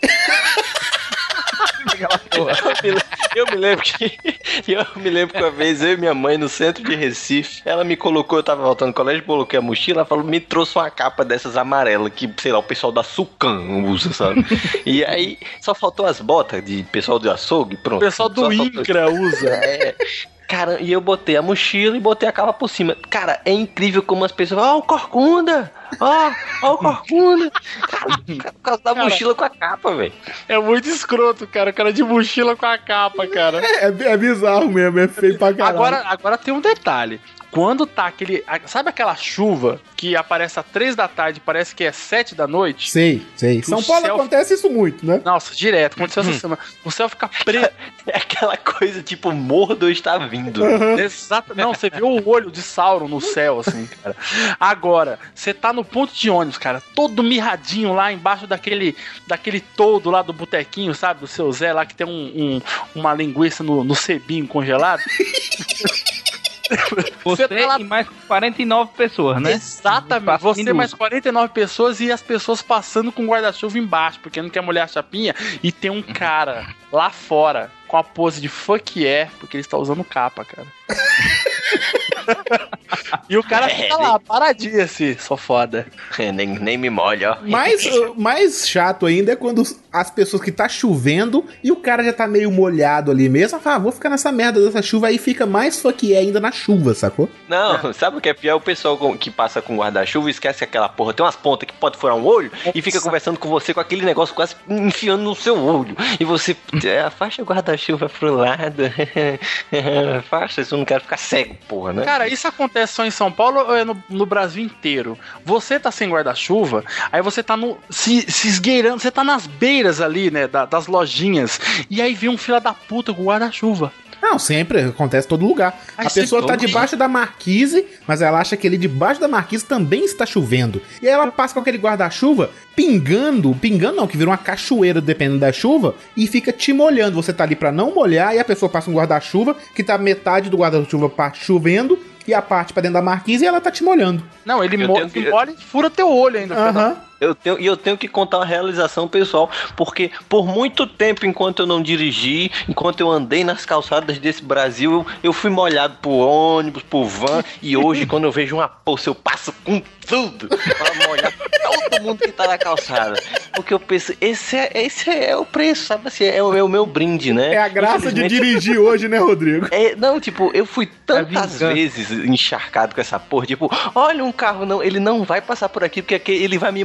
Eu me- Eu me lembro que. Eu me lembro que uma vez eu e minha mãe no centro de Recife, ela me colocou, eu tava voltando do colégio, coloquei a mochila, ela falou, me trouxe uma capa dessas amarelas que, sei lá, o pessoal da Sucan usa, sabe? (laughs) e aí só faltou as botas de pessoal do açougue, O pronto. pessoal do Só faltou- INCRA usa. É. Cara, e eu botei a mochila e botei a capa por cima. Cara, é incrível como as pessoas. Ó, o Corcunda! Ó, ó o Corcunda! (laughs) Cara, por causa da Cara. mochila com a capa, velho. É muito escroto, cara. O cara de mochila com a capa, cara. É, é bizarro mesmo, é feio pra caralho. Agora, agora tem um detalhe. Quando tá aquele. Sabe aquela chuva que aparece às três da tarde, parece que é sete da noite? Sei, sei. São Paulo céu- acontece isso muito, né? Nossa, direto, aconteceu essa semana. O céu fica preto. (laughs) É aquela coisa tipo, Mordo está vindo. Exato. Não, você viu o olho de Sauron no céu, assim, cara. Agora, você tá no ponto de ônibus, cara, todo mirradinho lá embaixo daquele, daquele todo lá do botequinho, sabe? Do seu Zé lá que tem um, um- uma linguiça no, no cebinho congelado. (laughs) Você tá lá- e mais 49 pessoas, né? Exatamente. Você minúsculo. mais 49 pessoas e as pessoas passando com guarda-chuva embaixo, porque não quer molhar a chapinha. E tem um cara lá fora com a pose de fuck yeah, porque ele está usando capa, cara. (laughs) e o cara fica lá, paradinho assim, só foda. nem, nem me molha, ó. Mais, (laughs) uh, mais chato ainda é quando as pessoas que tá chovendo e o cara já tá meio molhado ali mesmo. Fala, ah, vou ficar nessa merda dessa chuva aí fica mais fuck yeah ainda na chuva, sacou? Não, (laughs) sabe o que é pior? O pessoal que passa com guarda-chuva e esquece aquela porra. Tem umas pontas que pode furar um olho e fica conversando com você com aquele negócio quase enfiando no seu olho. E você, é, afasta o guarda-chuva pro lado. (laughs) afasta, isso eu não quero ficar cego, porra, né? Cara, isso acontece só em São Paulo ou é no, no Brasil inteiro? Você tá sem guarda-chuva, aí você tá no, se, se esgueirando, você tá nas beiras ali, né, da- das lojinhas, e aí vem um fila da puta com guarda-chuva. Não, sempre, acontece em todo lugar. Ai, a pessoa tá debaixo da marquise, mas ela acha que ali debaixo da marquise também está chovendo. E aí ela passa com aquele guarda-chuva pingando, pingando não, que vira uma cachoeira dependendo da chuva, e fica te molhando. Você tá ali pra não molhar, e a pessoa passa um guarda-chuva, que tá metade do guarda-chuva parte chovendo, e a parte pra dentro da marquise, e ela tá te molhando. Não, ele mo tenho molha e fura teu olho ainda. Aham. Eu tenho, e eu tenho que contar uma realização pessoal, porque por muito tempo, enquanto eu não dirigi, enquanto eu andei nas calçadas desse Brasil, eu, eu fui molhado por ônibus, por van, e hoje, quando eu vejo uma poça, eu passo com tudo pra molhar todo mundo que tá na calçada. Porque eu penso, esse é, esse é o preço, sabe assim, é o, é o meu brinde, né? É a graça de dirigir hoje, né, Rodrigo? (laughs) é, não, tipo, eu fui tantas vingança. vezes encharcado com essa porra. Tipo, olha um carro, não, ele não vai passar por aqui porque aqui ele vai me.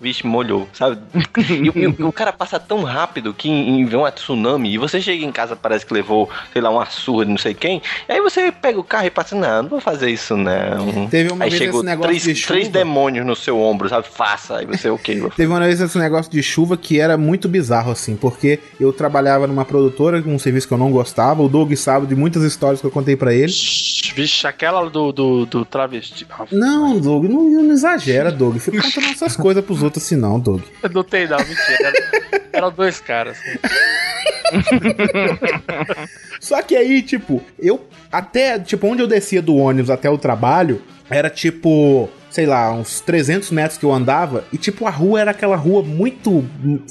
Vixe, molhou, sabe? E, o- e o- cara passa tão rápido que em, em vê uma tsunami e você chega em casa, parece que levou, sei lá, uma surra de não sei quem. E aí você pega o carro e passa, não, não vou fazer isso, não. Teve uma aí vez chegou esse negócio três, de chuva. três demônios no seu ombro, sabe? Faça. Aí você, ok. Teve uma vez esse negócio de chuva que era muito bizarro, assim, porque eu trabalhava numa produtora com um serviço que eu não gostava. O Doug sabe de muitas histórias que eu contei pra ele. Vixe, aquela do, do, do travesti. Não, Doug, não, não exagera, Doug. Fica contando essas coisas pros outros assim, (laughs) não, Doug. Eu não tenho, não, mentira. Era- Eram dois caras. (laughs) Só que aí, tipo, eu até, tipo, onde eu descia do ônibus até o trabalho, era tipo, sei lá, uns 300 metros que eu andava, e tipo, a rua era aquela rua muito,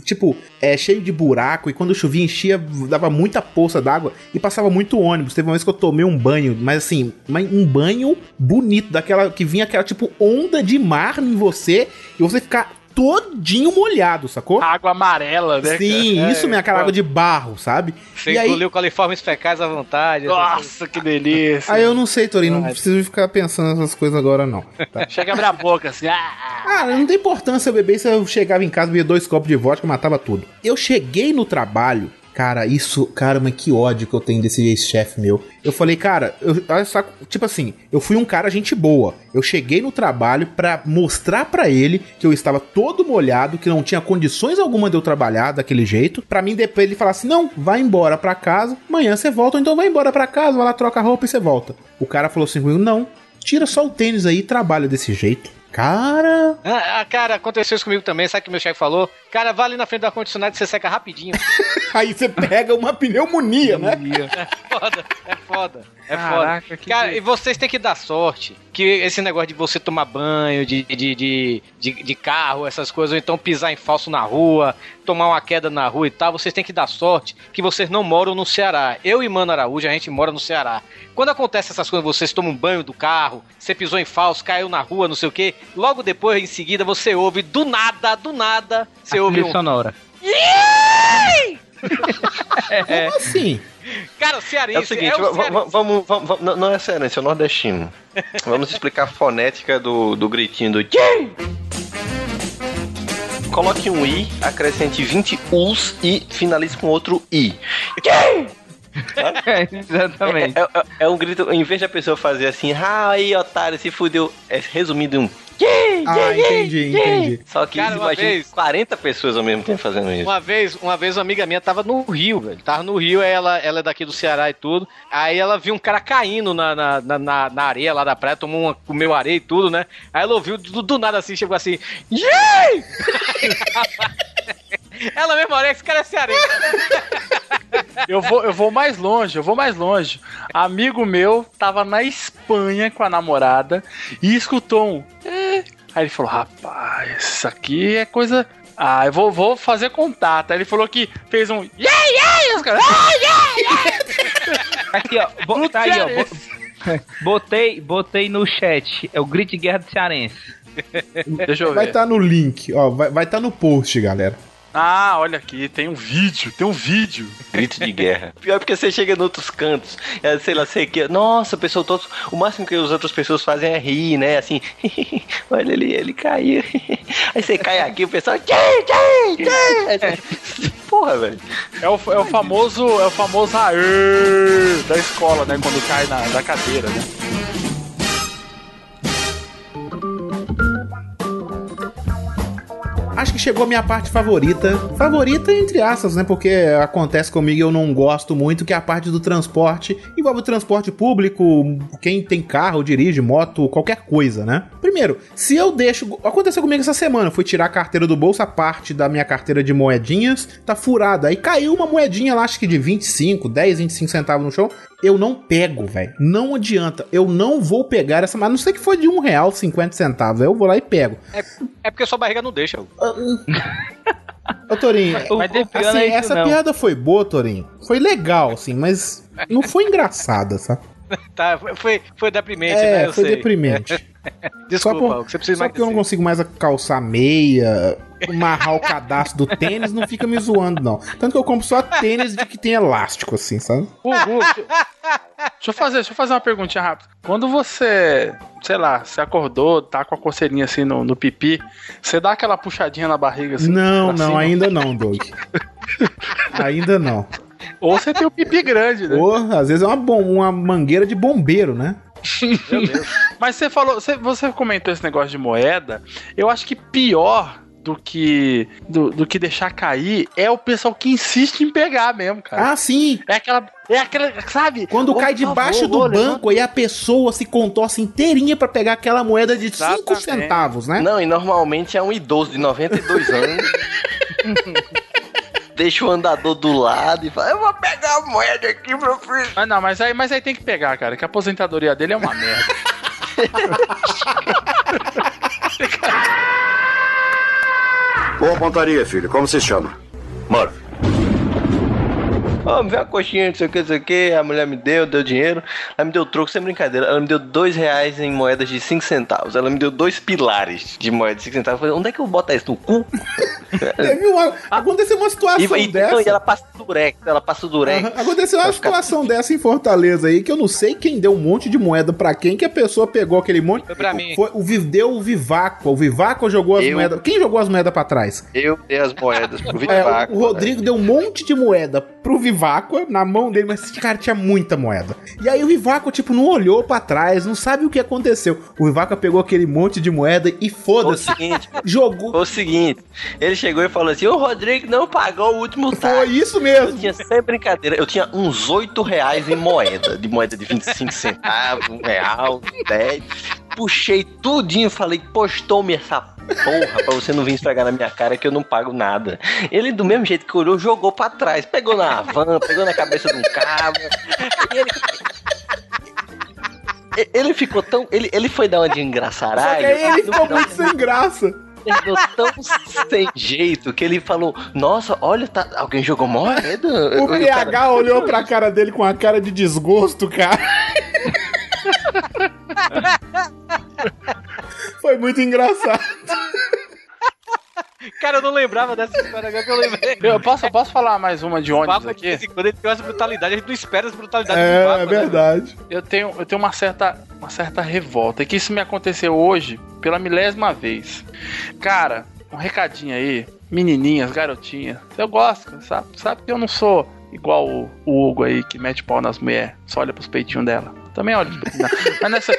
tipo, é, cheio de buraco, e quando chovia enchia, dava muita poça d'água, e passava muito ônibus. Teve uma vez que eu tomei um banho, mas assim, mas um banho bonito, daquela, que vinha aquela, tipo, onda de mar em você, e você ficar todinho molhado, sacou? Água amarela, né? Sim, cara? isso mesmo, aquela água de barro, sabe? Você E aí- engoliu coliformes fecais à vontade. Nossa, que delícia. Aí eu não sei, Torinho, não preciso ficar pensando nessas coisas agora, não. tá? (laughs) Chega a abrir a boca assim. Ah, Ah, não tem importância eu beber se eu chegava em casa, bebia dois copos de vodka, matava tudo. Eu cheguei no trabalho, cara, isso, cara, mas que ódio que eu tenho desse ex-chefe meu. Eu falei, cara, eu, tipo assim, eu fui um cara gente boa. Eu cheguei no trabalho pra mostrar pra ele que eu estava todo molhado, que não tinha condições alguma de eu trabalhar daquele jeito. Pra mim depois ele falar assim: "Não, vai embora pra casa, amanhã você volta, ou então vai embora pra casa, vai lá troca a roupa e você volta". O cara falou assim "Não, tira só o tênis aí e trabalha desse jeito". Cara, Ah, ah, cara, aconteceu isso comigo também. Sabe o que meu chefe falou? Cara, vai ali na frente do ar-condicionado que você seca rapidinho. (laughs) aí você pega uma pneumonia, né? É foda, é foda. É Caraca, foda. que Cara, e vocês têm que dar sorte que esse negócio de você tomar banho de, de, de, de, de carro, essas coisas, ou então pisar em falso na rua, tomar uma queda na rua e tal, vocês têm que dar sorte que vocês não moram no Ceará. Eu e Mano Araújo, a gente mora no Ceará. Quando acontece essas coisas, vocês tomam um banho do carro, você pisou em falso, caiu na rua, não sei o quê, logo depois, em seguida, você ouve do nada, do nada, você ouve Trilha um... sonora. (laughs) Como assim? Cara, É o cearense, seguinte, é o va- va- cearense. vamos, vamos, vamos- não- é cearense, é nordestino. Vamos explicar a fonética do, do gritinho do Tchim! Coloque um i, acrescente 20 us e finalize com outro i. Tchim! Exatamente. É, é- é um grito, em vez de a pessoa fazer assim, ah, aí otário, se fudeu, é resumido em um! Ah, entendi, entendi. Só que Cara, uma imagina vez- 40 pessoas ao mesmo tempo fazendo isso. Uma vez, uma vez uma amiga minha tava no Rio, velho. Tava no Rio, aí ela, ela é daqui do Ceará e tudo. Aí ela viu um cara caindo na, na, na- na, areia lá da praia, tomou uma, comeu areia e tudo, né? Aí ela ouviu do, do nada assim, chegou assim. Yay! (laughs) ela mesma olha, esse cara é cearense. Eu vou, eu vou mais longe, eu vou mais longe. Amigo meu tava na Espanha com a namorada e escutou um. "É". Aí ele falou: rapaz, isso aqui é coisa. Ah, eu vou, vou fazer contato. Aí ele falou que fez um. Yeah, yeah! Os caras. "Ah, yeah, yeah!" Aqui, ó. Bo tá aí, ó. bo- Botei, botei no chat. É o grito de guerra do cearense. Deixa eu Vai ver. estar no link, ó, vai estar tá no post, galera. Ah, olha aqui, tem um vídeo, tem um vídeo. Grito de guerra. (laughs) Pior porque você chega em outros cantos, é, sei lá, sei que. Nossa, o pessoal todo. O máximo que as outras pessoas fazem é rir, né? Assim, (laughs) olha ele, ele caiu. (laughs) Aí você cai aqui, o pessoal. Porra, velho. É o, é o famoso, é o famoso aê da escola, né? Quando cai na, da cadeira, né? Acho que chegou a minha parte favorita. Favorita entre aspas, né? Porque acontece comigo e eu não gosto muito, que é a parte do transporte. Envolve o transporte público, quem tem carro, dirige, moto, qualquer coisa, né? Primeiro, se eu deixo. Aconteceu comigo essa semana. Eu fui tirar a carteira do bolso, a parte da minha carteira de moedinhas tá furada. Aí caiu uma moedinha lá, acho que de 25, 10, 25 centavos no chão. Eu não pego, velho. Não adianta. Eu não vou pegar essa. Mas não sei que foi de um real, 50 centavos. Eu vou lá e pego. É, é porque sua barriga não deixa. Ô, Torinho, Mas assim, é isso, essa não. piada foi boa, Torinho. Foi legal, assim, mas não foi engraçada, sabe? (laughs) Tá, foi- foi, deprimente, É, né? Eu foi sei. deprimente. (laughs) Desculpa, só por- você precisa Só mais porque eu não consigo mais calçar meia, amarrar o cadastro do tênis, não fica me zoando, não. Tanto que eu compro só tênis de que tem elástico, assim, sabe? Gugu, deixa eu fazer, deixa eu fazer uma perguntinha rápida. Quando você, sei lá, você acordou, tá com a coceirinha assim no, no pipi, você dá aquela puxadinha na barriga assim? Não, não, cima? ainda não, Doug. (laughs) ainda não. Ou você tem o pipi grande, né? Ou, às vezes é uma, uma mangueira de bombeiro, né? Mas você falou, você, você comentou esse negócio de moeda. Eu acho que pior do que do, do que deixar cair é o pessoal que insiste em pegar mesmo, cara. Ah, sim. É aquela, é aquela, sabe? Quando cai debaixo do banco, aí a pessoa se contorce inteirinha pra pegar aquela moeda de 5 Exatamente. centavos, né? Não, e normalmente é um idoso de 92 anos. (laughs) Deixa o andador do lado e fala: Eu vou pegar a moeda aqui, meu filho. Mas não, mas aí, mas aí tem que pegar, cara, que a aposentadoria dele é uma merda. (laughs) Boa pontaria, filho. Como se chama? Murphy. Ó, me vê uma coxinha, não sei o que, não sei o que. A mulher me deu, deu dinheiro. Ela me deu troco, sem brincadeira. Ela me deu dois reais em moedas de 5 centavos. Ela me deu dois pilares de moeda de 5 centavos. Eu falei, onde é que eu vou botar isso no cu? (laughs) Teve uma, aconteceu uma situação E, e, dessa. não, e ela passa o durex, ela passa o durex. Aham, Aconteceu uma Pra ficar- situação dessa em Fortaleza aí, que eu não sei quem deu um monte de moeda pra quem, que a pessoa pegou aquele monte. Foi pra mim. Foi, o, deu o Vivaco. O Vivaco jogou as Eu- moedas. Quem jogou as moedas pra trás? Eu dei as moedas pro (laughs) É, Vivaco. o, o Rodrigo deu um monte de moeda pro Vivaco na mão dele, mas esse cara tinha muita moeda. E aí o Vivaco, tipo, não olhou pra trás, não sabe o que aconteceu. O Vivaco pegou aquele monte de moeda e Foi o foda-se. seguinte, Jogou. foi o seguinte. Ele chegou e falou assim: o Rodrigo não pagou o último Foi táxi. isso Eu mesmo. tinha sem brincadeira, eu tinha uns 8 reais em moeda, de moeda de 25 centavos, um real, 10. Puxei tudinho, falei, postou-me essa porra pra você não vir estragar na minha cara que eu não pago nada. Ele, do mesmo jeito que olhou, jogou pra trás, pegou na van, pegou na cabeça de um cabo. E ele. Ele ficou tão. Ele, ele foi dar uma de Só que engraçaralho. aí ele ficou final- muito sem graça. ele ficou tão sem jeito que ele falou: Nossa, olha, tá... alguém jogou moeda? O E PH cara- olhou pra cara dele com a cara de desgosto, cara. (laughs) Foi muito engraçado. (laughs) Cara, eu não lembrava dessa história, agora que eu lembrei. Eu posso, posso falar mais uma de ônibus de aqui? vez em quando, ele tem essa brutalidade, a gente não espera essa brutalidade do É, Vapo, é né? verdade. Eu tenho, eu tenho uma certa, uma certa revolta. E que isso me aconteceu hoje pela milésima vez. Cara, um recadinho aí, menininhas, garotinhas. Eu gosto, sabe? Sabe que eu não sou igual o, o Hugo aí que mete pau nas mulheres, só olha pros peitinhos dela. Também olha pros peitinhos dela. Mas nessa.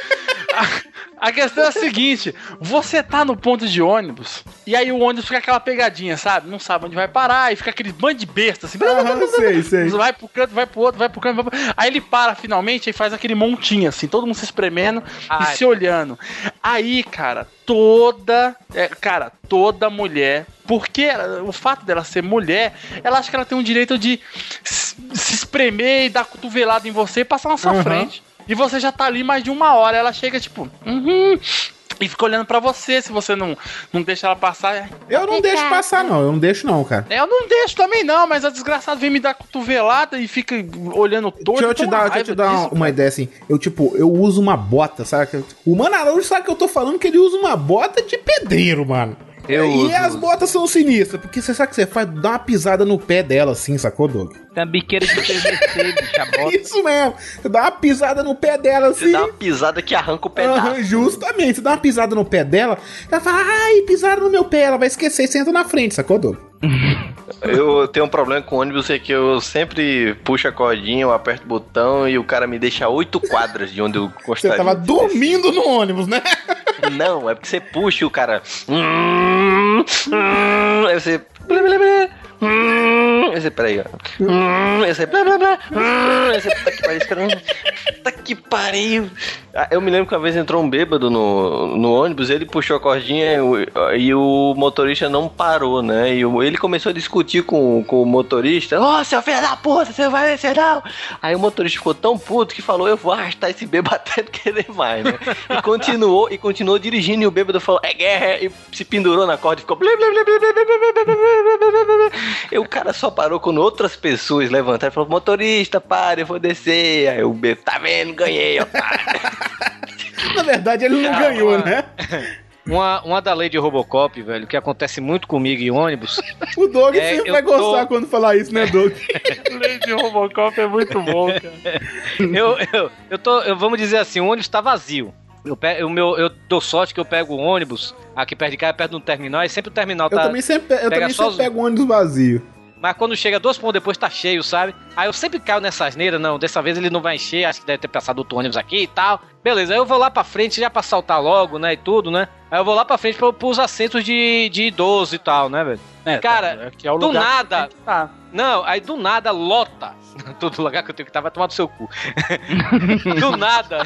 A, questão é a seguinte: você tá no ponto de ônibus, e aí o ônibus fica aquela pegadinha, sabe? Não sabe onde vai parar, e fica aquele bando de besta assim. Aham, (laughs) sei, sei. Vai pro canto, vai pro outro, vai pro canto, vai pro... Aí ele para finalmente e faz aquele montinho assim, todo mundo se espremendo Ai. e se olhando. Aí, cara, toda. é, cara, toda mulher. Porque ela- o fato dela ser mulher, ela acha que ela tem o direito de se espremer e dar cotovelada em você e passar na sua Aham. frente. E você já tá ali mais de uma hora. Ela chega, tipo, uhum. E fica olhando pra você, se você não, não deixa ela passar. Eu não deixo passar, não. Eu não deixo, não, cara. Eu não deixo também, não, mas a desgraçada vem me dar cotovelada e fica olhando todo. Deixa eu te dar, deixa eu te dar uma, uma ideia assim. Eu, tipo, eu uso uma bota, sabe? O Mano Araújo sabe que eu tô falando que ele usa uma bota de pedreiro, mano. Eu e uso, as botas são sinistras, porque você sabe que você faz? Dá uma pisada no pé dela, assim, sacou, Doug? Tem uma biqueira de PVC, (laughs) bicha bota. Isso mesmo. Você dá uma pisada no pé dela, Você assim. dá uma pisada que arranca o pedaço. Aham, justamente, você dá uma pisada no pé dela, ela fala, ai, pisaram no meu pé, ela vai esquecer e senta na frente, sacou, Doug? Eu tenho um problema com ônibus, é que eu sempre puxo a cordinha, eu aperto o botão e o cara me deixa oito quadras de onde eu Você gostaria. tava de dormindo no ônibus, né? Não, é porque você puxa e o cara. "Hum", hum, hum, aí você. Esse, peraí, ó. Hum, esse, blá, blá, blá. Hum, esse, tá que pariu, cara. Tá que pariu. Eu me lembro que uma vez entrou um bêbado no, no ônibus, ele puxou a cordinha e o, e o motorista não parou, né? E o, ele começou a discutir com, com o motorista. Ô, oh, seu filho da puta, você vai vencer não! Aí o motorista ficou tão puto que falou, eu vou arrastar esse bêbado até não querer mais, né? E continuou, e continuou dirigindo e o bêbado falou, é guerra! E se pendurou na corda e ficou... E o cara só parou quando outras pessoas levantaram e falou: Motorista, para, eu vou descer. Aí o bêbado, tá vendo? Ganhei, otário. (laughs) Na verdade, ele não Ah, ganhou, uma- né? (laughs) Uma, uma da lei de Robocop, velho, que acontece muito comigo em ônibus. O Doug É, sempre eu vai tô- gostar quando falar isso, né, Doug? (laughs) Lady Robocop é muito bom, cara. eu, eu, eu tô, eu, vamos dizer assim, o ônibus tá vazio. Eu, pe- o meu, eu dou sorte que eu pego o ônibus aqui perto de casa, perto de um terminal, e sempre o terminal Eu tá. também sempre, eu também só sempre os- pego um ônibus vazio. Mas quando chega dois pontos depois tá cheio, sabe? Aí eu sempre caio nessa asneira, não, dessa vez ele não vai encher, acho que deve ter passado outro ônibus aqui e tal. Beleza, aí eu vou lá pra frente já pra saltar logo, né, e tudo, né? Aí eu vou lá pra frente pros assentos de, de idoso e tal, né, velho? É, Cara, tá, é é do nada. tá. Não, aí do nada lota. (laughs) Todo lugar que eu tenho que estar vai tomar do seu cu. (laughs) do nada.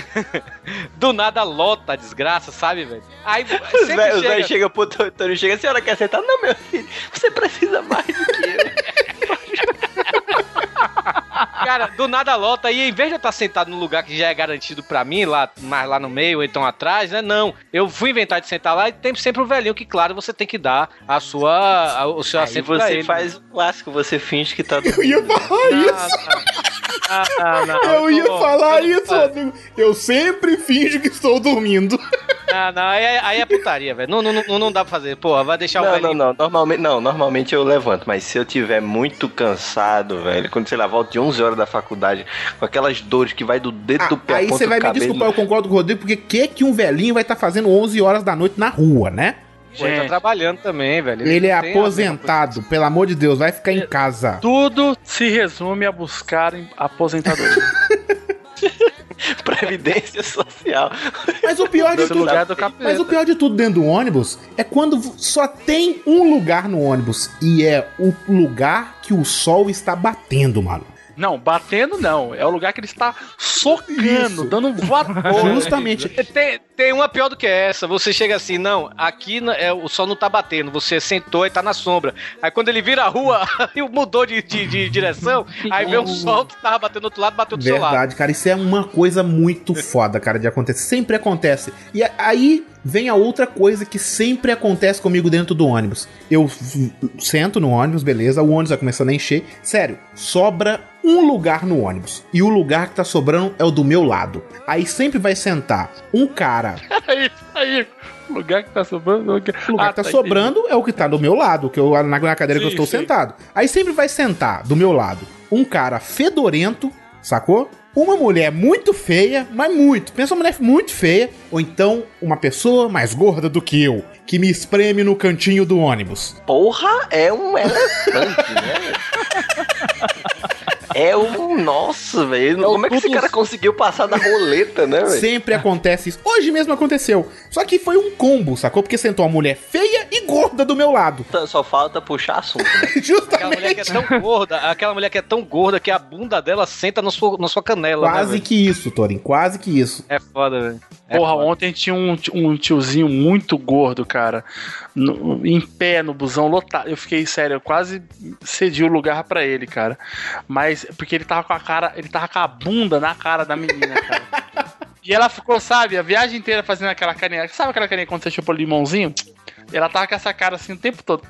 Do nada lota a desgraça, sabe, velho? Aí Os sempre velhos chega... chega... chega pro Tony chega, a senhora quer sentar? Não, meu filho, você precisa mais do que eu. (laughs) Cara, do nada lota e em vez de eu estar sentado no lugar que já é garantido pra mim, lá, mais lá no meio ou então atrás, né? Não. Eu fui inventar de sentar lá e tem sempre o velhinho que, claro, você tem que dar a sua, a- o seu Aí assento pra você ele. faz o clássico, você finge que tá Eu ia falar isso. Ah, ah, não, Eu ia tô- falar eu- isso, Rodrigo. Eu sempre finjo que estou dormindo. Ah, não, aí, é- aí é putaria, velho. Não, não, não, não dá pra fazer. Porra, vai deixar o Não, velhinho. não, não. Normalmente, não, normalmente eu levanto, mas se eu tiver muito cansado, velho, quando sei lá, volto de 11 horas da faculdade, com aquelas dores que vai do dedo do pé Ah, Aí você vai do me cabelo. desculpar, eu concordo com o Rodrigo, porque que que um velhinho vai estar fazendo 11 horas da noite na rua, né? Pô, ele tá trabalhando também, velho. Ele é a mesma aposentado, pelo amor de Deus, vai ficar em casa. Tudo se resume a buscarem aposentadoria. (laughs) (laughs) Previdência social. Mas o pior de tudo, é mas o pior de tudo dentro do ônibus é quando só tem um lugar no ônibus e é o lugar que o sol está batendo, mano. Não, batendo não. É o lugar que ele está socando, Isso. dando um voador. (laughs) Justamente. Tem, tem uma pior do que essa. Você chega assim, não, aqui é, o sol não tá batendo. Você sentou e tá na sombra. Aí quando ele vira a rua, (laughs) aí mudou de, de, de direção. Aí vê o sol que tava batendo do outro lado, bateu do seu lado. Verdade, cara, isso é uma coisa muito foda, cara, de acontecer. Sempre acontece. E aí vem a outra coisa que sempre acontece comigo dentro do ônibus. Eu sento no ônibus, beleza, o ônibus vai começando a encher. Sério, sobra um lugar no ônibus. E o lugar que tá sobrando é o do meu lado. Aí sempre vai sentar um cara. (laughs) Aí, aí, o lugar que tá sobrando. O lugar, O lugar que tá sobrando é o que tá do meu lado, que eu, na, na cadeira que eu Sim, estou sim. sentado. Aí sempre vai sentar do meu lado um cara fedorento, sacou? Uma mulher muito feia, mas muito. Pensa uma mulher muito feia. Ou então uma pessoa mais gorda do que eu, que me espreme no cantinho do ônibus. Porra, é um elefante, né? (laughs) É um. Nossa, velho. Como é que esse cara conseguiu passar da roleta, né, velho? Sempre acontece isso. Hoje mesmo aconteceu. Só que foi um combo, sacou? Porque sentou uma mulher feia e gorda do meu lado. Só falta puxar assunto. Né? (laughs) Aquela mulher que é tão gorda, aquela mulher que é tão gorda que a bunda dela senta na sua, na sua canela. né, Quase velho? que isso, Torin. Quase que isso. É foda, velho. É Porra, foda. ontem tinha um, um tiozinho muito gordo, cara, no- em pé no busão lotado. Eu fiquei sério, eu quase cedi o lugar pra ele, cara. Mas porque ele tava com a cara, ele tava com a bunda na cara da menina, cara. E ela ficou, sabe, a viagem inteira fazendo aquela carinha. Sabe aquela carinha quando você chupa limãozinho? Ela tava com essa cara assim o tempo todo.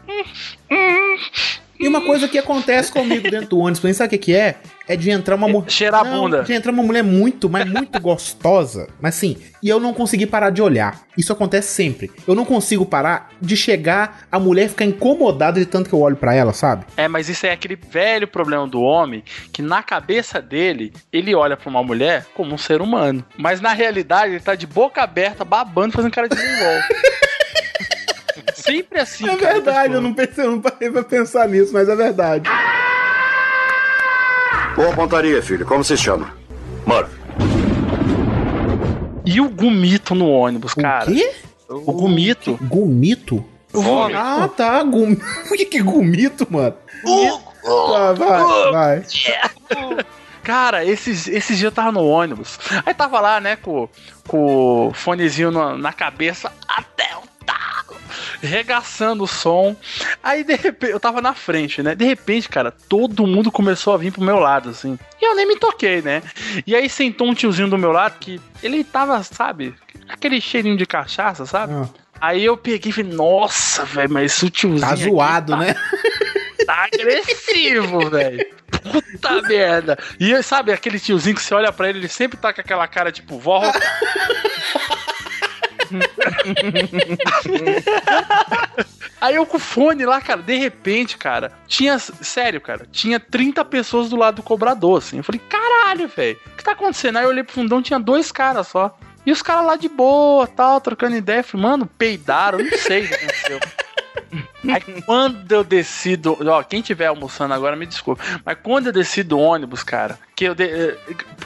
E uma coisa que acontece comigo dentro do ônibus, sabe o que, que é? É de entrar uma mulher. Cheirar a bunda. De entrar uma mulher muito, mas muito gostosa. Mas assim, e eu não consegui parar de olhar. Isso acontece sempre. Eu não consigo parar de chegar, a mulher ficar incomodada de tanto que eu olho pra ela, sabe? É, mas isso é aquele velho problema do homem que na cabeça dele, ele olha pra uma mulher como um ser humano. Mas na realidade, ele tá de boca aberta, babando, fazendo cara de mongol. (laughs) Sempre assim, É cara, verdade, eu não pensei, eu não parei pra pensar nisso, mas é verdade. Boa pontaria, filho. Como se chama? Murphy. E o gumito no ônibus, cara? O quê? O gumito. Gomito? Vômito. Ah, tá. Gum... (laughs) O que gumito, mano? Tá, vai, vai. Cara, esses, esses dias eu tava no ônibus. Aí tava lá, né, com, com o fonezinho na, na cabeça até o talo, regaçando o som. Aí, de repente, eu tava na frente, né? De repente, cara, todo mundo começou a vir pro meu lado, assim. E eu nem me toquei, né? E aí sentou um tiozinho do meu lado que ele tava, sabe, aquele cheirinho de cachaça, sabe? Ah. Aí eu peguei e falei, nossa, velho, mas o tiozinho. Tá zoado, né? (laughs) Tá agressivo, velho. Puta merda. E sabe aquele tiozinho que você olha pra ele, ele sempre tá com aquela cara tipo, vó. (laughs) Aí eu com o fone lá, cara, de repente, cara, tinha, sério, cara, tinha 30 pessoas do lado do cobrador, assim. Eu falei, caralho, velho, o que tá acontecendo? Aí eu olhei pro fundão, tinha dois caras só. E os caras lá de boa, tal, trocando ideia. Falei, mano, peidaram, não sei o que aconteceu. Aí quando eu desci do. Ó, quem tiver almoçando agora me desculpa. Mas quando eu desci do ônibus, cara, que eu, de- eu,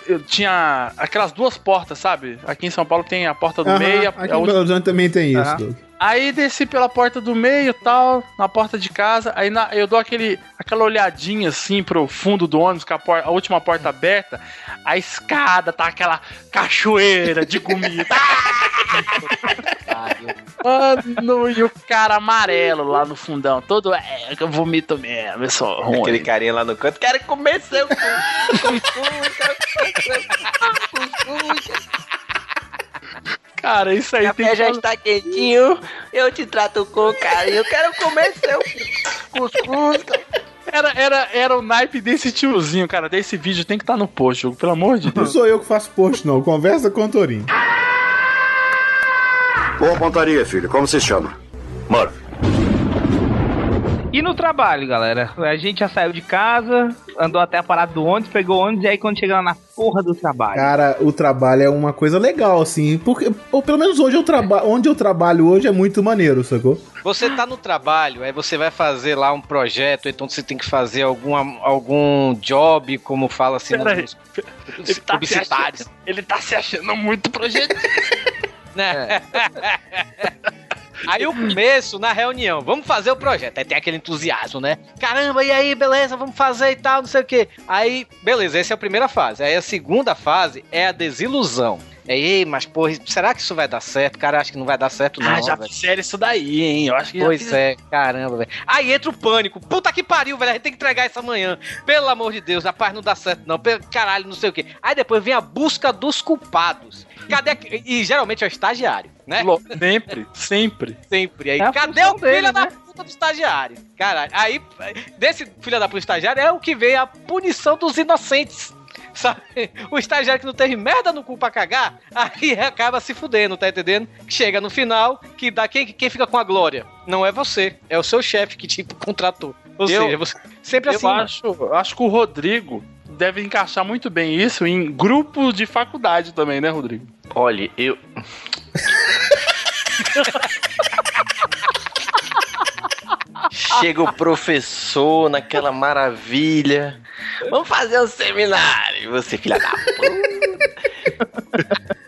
eu tinha aquelas duas portas, sabe? Aqui em São Paulo tem a porta do meio e a, Aqui a em Belo Horizonte também tem isso. Doug. Aí desci pela porta do meio tal, na porta de casa. Aí na- eu dou aquele, aquela olhadinha assim pro fundo do ônibus, com a, a última porta aberta. A escada tá aquela cachoeira de comida. (laughs) Mano, e o cara amarelo lá no fundão, todo é, que eu vomito mesmo, eu sou ruim. Aquele carinha lá no canto, quero comer seu cu. Cuscuz, quero comer seu cuscuz. Cara, isso aí Café já está quentinho, eu te trato com carinho, eu quero comer seu cuscuz. Era, era, era o naipe desse tiozinho, cara. Desse vídeo tem que estar no post, pelo amor de Não Deus. sou eu que faço post, não. Conversa com o Torinho. Boa pontaria, filho. Como se chama? Murphy. E no trabalho, galera? A gente já saiu de casa, andou até a parada do ônibus, pegou o ônibus e aí quando chega lá na porra do trabalho. Cara, o trabalho é uma coisa legal, assim. Porque, ou pelo menos hoje eu trabalho. Onde eu trabalho hoje é muito maneiro, sacou? Você tá no trabalho, aí você vai fazer lá um projeto, então você tem que fazer alguma, algum job, como fala assim, Pera aí. nos Ele tá, achando, ele tá se achando muito projeto. Né? Aí o começo, na reunião, vamos fazer o projeto. Aí tem aquele entusiasmo, né? Caramba, e aí, beleza, vamos fazer e tal, não sei o quê. Aí, beleza, essa é a primeira fase. Aí a segunda fase é a desilusão. É, ei, mas porra, será que isso vai dar certo? Cara acha que não vai dar certo, não. ah, já fizeram isso daí, hein? Eu acho que Pois fiz- é, caramba, velho. Aí entra o pânico. Puta que pariu, velho. A gente tem que entregar isso amanhã. Pelo amor de Deus, rapaz, não dá certo, não. Caralho, não sei o quê. Aí depois vem a busca dos culpados. Cadê. E geralmente é o estagiário, né? Lo- Sempre, sempre. Sempre. Aí, É cadê o filho dele, da né? puta do estagiário? Caralho. Aí, desse filho da puta do estagiário é o que vem a punição dos inocentes. Sabe? O estagiário que não teve merda no cu pra cagar, aí (laughs) acaba se fudendo, tá entendendo? Chega no final, que dá quem, quem fica com a glória? Não é você, é o seu chefe que te (laughs) contratou. Ou Eu- seja, você sempre Eu assim. acho, eu acho que o Rodrigo deve encaixar muito bem isso em grupo de faculdade também, né, Rodrigo? Olha, eu. Chega o professor naquela maravilha. Vamos fazer um seminário. E Você, filha da puta.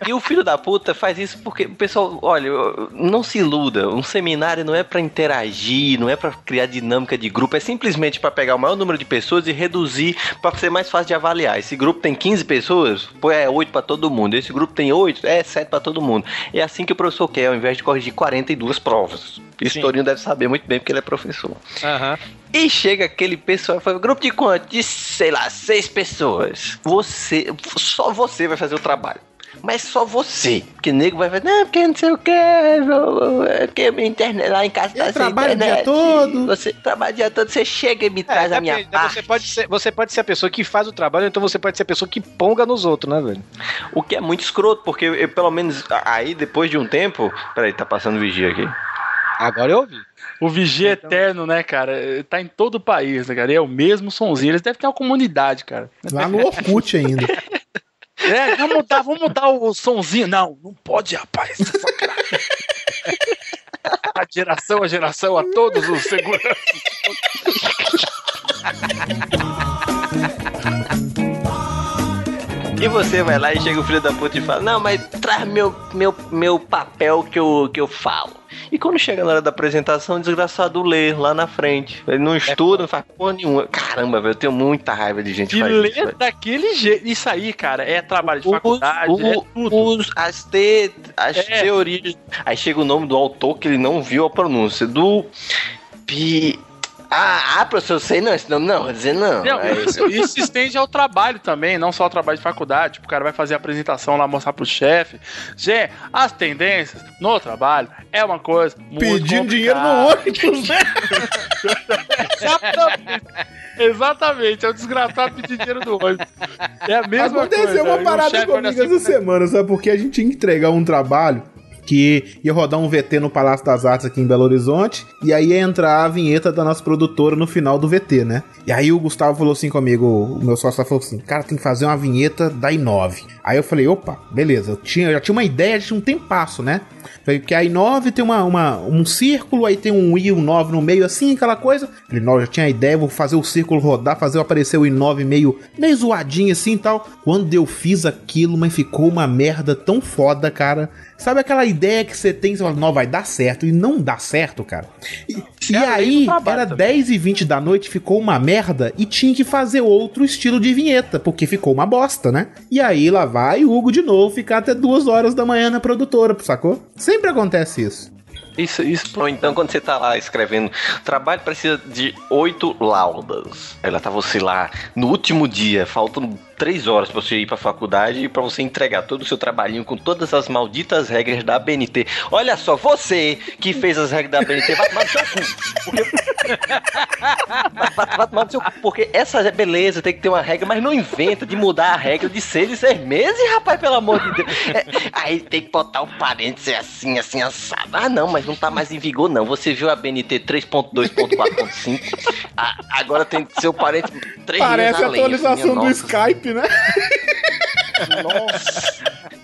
E o filho da puta faz isso porque o pessoal, olha, não se iluda. Um seminário não é pra interagir, não é pra criar dinâmica de grupo, é simplesmente pra pegar o maior número de pessoas e reduzir pra ser mais fácil de avaliar. Esse grupo tem 15 pessoas, pô, é 8 pra todo mundo. Esse grupo tem 8, é 7 pra todo mundo. É assim que o professor quer, ao invés de corrigir 42 provas. Isso Torinho deve saber muito bem porque ele é professor. Aham. E chega aquele pessoal e fala, grupo de quanto? De, sei lá, seis pessoas. Você, só você vai fazer o trabalho. Mas só você. Porque nego vai fazer, não, porque não sei o que, porque minha internet lá em casa tá sem trabalho o dia internet. todo. Você trabalha o dia todo, você chega e me É, traz a minha né? parte. você, pode ser, você pode ser a pessoa que faz o trabalho, então você pode ser a pessoa que ponga nos outros, né, velho? O que é muito escroto, porque eu, pelo menos aí, depois de um tempo... Peraí, tá passando vigia aqui. Agora eu ouvi. O Vigia Eterno, né, cara? Tá em todo o país, né, cara? E é o mesmo sonzinho. Eles devem ter uma comunidade, cara. Lá no Orkut ainda. (laughs) É, vamos mudar, vamos mudar o sonzinho. Não, não pode, rapaz. (laughs) A geração a geração, a todos os seguranças. E você vai lá e chega o filho da puta e fala: Não, mas traz meu, meu, meu papel que eu, que eu falo. E quando chega na hora da apresentação, o desgraçado lê lá na frente. Ele não estuda, não faz porra nenhuma. Caramba, velho, eu tenho muita raiva de gente que faz ler isso, daquele jeito. Isso aí, cara, é trabalho de faculdade, Os- é o- tudo. os- as te- as É. teorias. Aí chega o nome do autor que ele não viu a pronúncia. Do. Pi. Ah, ah, professor, eu sei não, esse nome não, vou dizer não. Não, Aí- isso, (laughs) isso se estende ao trabalho também, não só ao trabalho de faculdade. Tipo, o cara vai fazer a apresentação lá, mostrar pro chefe. Gente, as tendências no trabalho é uma coisa muito Pedindo dinheiro no ônibus, né? (laughs) Exatamente. Exatamente, é o desgraçado pedir dinheiro do ônibus. É a mesma Aconteceu coisa. uma E o parada comigo assim, essa semana, sabe? Porque a gente tinha que entregar um trabalho que ia rodar um VT no Palácio das Artes aqui em Belo Horizonte, e aí ia entrar a vinheta da nossa produtora no final do VT, né? E aí o Gustavo falou assim comigo, o meu sócio falou assim, cara, tem que fazer uma vinheta da I9. Aí eu falei, opa, beleza, eu, tinha, eu já tinha uma ideia, tinha um tempasso, né? Falei que a I9 tem uma, uma, um círculo, aí tem um I um 9 no meio, assim, aquela coisa. Falei, não, já tinha a ideia, vou fazer o círculo rodar, fazer aparecer o I9 meio, meio zoadinho assim e tal. Quando eu fiz aquilo, mas ficou uma merda tão foda, cara. Sabe aquela ideia que você tem, você fala, não, vai dar certo, e não dá certo, cara. E, e aí, era 10 e 20 da noite, ficou uma merda, e tinha que fazer outro estilo de vinheta, porque ficou uma bosta, né? E aí, lá vai o Hugo de novo ficar até duas horas da manhã na produtora, sacou? Sempre acontece isso. Isso, isso. Ou então quando você tá lá escrevendo, trabalho precisa de oito laudas. Ela tá você lá no último dia, faltam três horas pra você ir pra faculdade e pra você entregar todo o seu trabalhinho com todas as malditas regras da ABNT. Olha só, você que fez as regras da ABNT, vai tomar no seu cu. (laughs) vai, vai- vai tomar no seu porque essa é beleza, tem que ter uma regra, mas não inventa de mudar a regra de seis e seis meses, rapaz, pelo amor de Deus. É, aí tem que botar o parênteses assim, assim, assado. Ah, não, mas não tá mais em vigor, não. Você viu a BNT 3.2.4.5? Ah, agora tem seu parênteses três Parece a além, atualização assim, do nossa. Skype, né?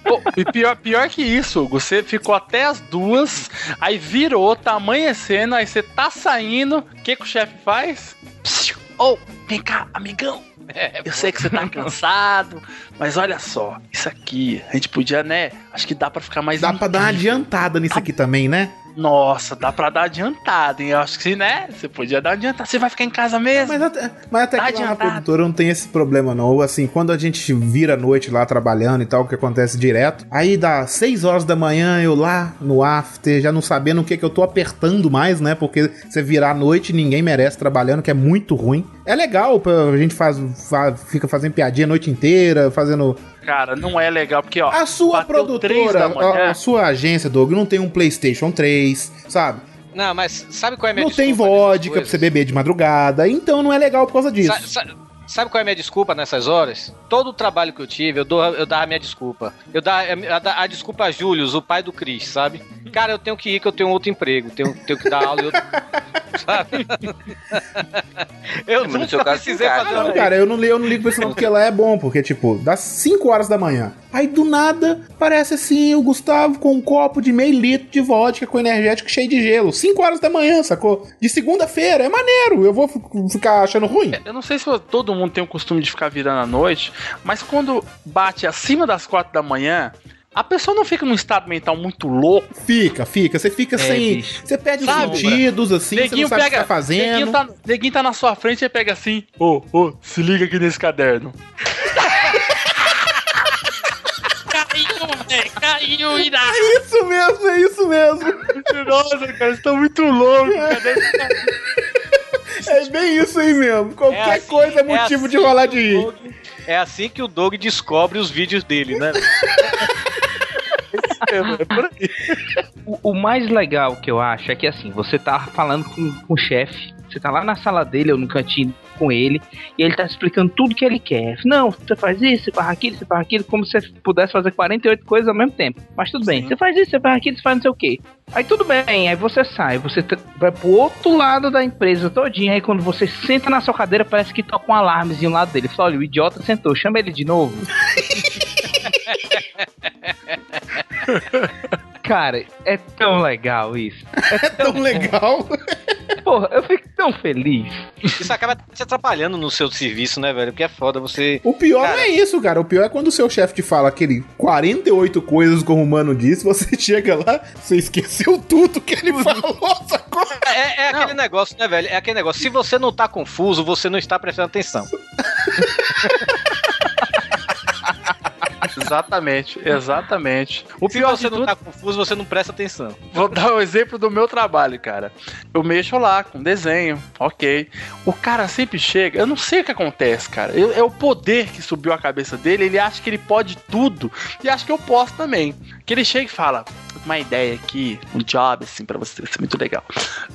Pô, e pior, pior que isso, Hugo, você ficou até as duas, aí virou, tá amanhecendo, aí você tá saindo, o que, que o chefe faz? Psiu. Ô, vem cá, amigão. Eu sei que você tá cansado, mas olha só, isso aqui, a gente podia, né? Acho que dá pra ficar mais. Dá pra dar uma adiantada nisso aqui também, né? Nossa, dá pra dar adiantada, hein? Eu acho que sim, né? Você podia dar adiantada. Você vai ficar em casa mesmo? Mas até, mas até que lá na adiantado. produtora não tem esse problema, não. Assim, quando a gente vira a noite lá trabalhando e tal, que acontece direto, aí dá 6 horas da manhã, eu lá no after, já não sabendo o que que eu tô apertando mais, né? Porque você virar a noite, ninguém merece trabalhando, que é muito ruim. É legal, a gente faz, fa- fica fazendo piadinha a noite inteira, fazendo. Cara, não é legal, porque, ó. A sua produtora, a, a sua agência, Doug, não tem um PlayStation 3, sabe? Não, mas sabe qual é a minha Não tem nessas vodka pra você beber de madrugada, então não é legal por causa disso. Sa- sa- sabe qual é a minha desculpa nessas horas? Todo o trabalho que eu tive, eu, dou, eu dava a minha desculpa. Eu dava a, a, a desculpa a Július, o pai do Cris, sabe? Cara, eu tenho que ir que eu tenho outro emprego, tenho, tenho que dar aula e outro... (laughs) sabe? Eu Mas no nunca caso, precisei encaixa, fazer Não, uma... cara, eu não, li- eu não ligo pra isso não, porque lá é bom, porque, tipo, dá 5 horas da manhã. Aí, do nada, parece assim, o Gustavo com um copo de meio litro de vodka com energético cheio de gelo. 5 horas da manhã, sacou? De segunda-feira, é maneiro. Eu vou ficar achando ruim. Eu não sei se todo mundo tem o costume de ficar virando à noite, mas quando bate acima das quatro da manhã, a pessoa não fica num estado mental muito louco. Fica, fica. Você fica sem. bicho. Você perde os sentidos, assim, você não Neguinho sabe pega, o que tá fazendo. Neguinho tá, neguinho tá na sua frente e pega assim: Ô, ô, se liga aqui nesse caderno. (laughs) caiu, velho, caiu, irá. É isso mesmo, é isso mesmo. (laughs) Nossa, cara, vocês estão muito loucos. caderno tá- (laughs) É bem isso aí mesmo. Qualquer É assim- coisa é é motivo de assim rolar que de o rir. Doug- É assim que o Doug descobre os vídeos dele, né? (laughs) É por aí. O, o mais legal que eu acho é que assim, você tá falando com, com o chefe, você tá lá na sala dele ou no cantinho com ele, e ele tá explicando tudo que ele quer. Não, você faz isso, você faz aquilo, você faz aquilo, como se você pudesse fazer 48 coisas ao mesmo tempo. Mas tudo bem, você faz isso, você faz aquilo, você faz não sei o quê. Aí tudo bem, aí você sai, você vai pro outro lado da empresa todinha, aí quando você senta na sua cadeira, parece que toca um alarmezinho lá dele. Fala, olha, o idiota sentou, chama ele de novo. (laughs) (laughs) Cara, é tão legal isso. (laughs) É tão legal. Porra, eu fico tão feliz. Isso acaba te atrapalhando no seu serviço, né, velho? Porque é foda você. O pior Cara. não é isso, cara. O pior é quando o seu chefe te fala aquele 48 coisas como o mano disse, você (laughs) chega lá, você esqueceu tudo que ele falou, sacou? É, é aquele negócio, né, velho? É aquele negócio. Se você não tá confuso, você não está prestando atenção. (laughs) Exatamente, exatamente. O Se pior você não tudo, tá confuso, você não presta atenção. vou dar um exemplo do meu trabalho, cara. Eu mexo lá com desenho, ok. O cara sempre chega, eu não sei o que acontece, cara. Eu- é o poder que subiu a cabeça dele, ele acha que ele pode tudo e acha que eu posso também. Que ele chega e fala, uma ideia aqui, um job assim pra você, vai ser muito legal.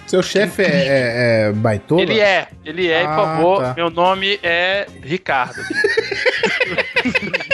Seu chefe é, é, é baitola? Ele é, ele é, e por Ah, favor, tá. meu nome é Ricardo. (laughs)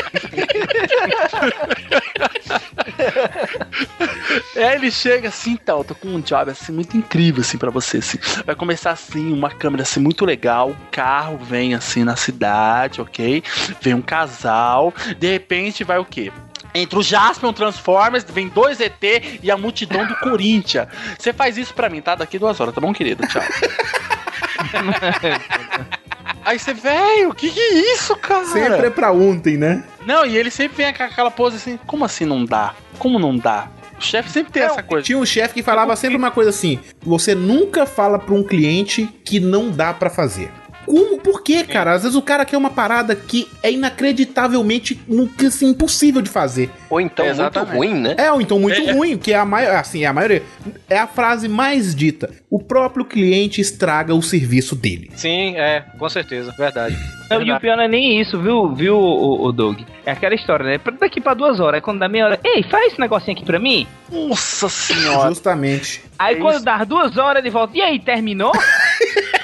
É, ele chega assim, então, tô com um job assim muito incrível assim para você, assim. Vai começar assim, uma câmera assim muito legal, um carro vem assim na cidade, ok? Vem um casal, de repente vai o quê? Entra o Jasper, um Transformers, vem dois ET e a multidão do Corinthians. Você faz isso pra mim, tá? Daqui duas horas, tá bom, querido? Tchau. (laughs) Aí você, velho, o que que é isso, cara? Sempre é pra ontem, né? Não, e ele sempre vem com aquela pose assim, como assim não dá? Como não dá? O chefe sempre tem essa coisa. Tinha um chefe que falava sempre uma coisa assim: você nunca fala pra um cliente que não dá pra fazer. Como? Por quê, cara? Às vezes o cara quer uma parada que é inacreditavelmente assim, impossível de fazer. Ou então Exatamente. muito ruim, né? É, ou então muito É, é. ruim, que é a maioria, assim, a maioria é a frase mais dita. O próprio cliente estraga o serviço dele. Sim, é, com certeza, verdade. Não, e o pior não é nem isso, viu, viu, o, o Doug? É aquela história, né? Daqui pra duas horas, aí quando dá meia hora, ei, faz esse negocinho aqui pra mim. Nossa senhora. Justamente. Aí É quando isso. dá duas horas, ele volta, e aí, terminou? (laughs)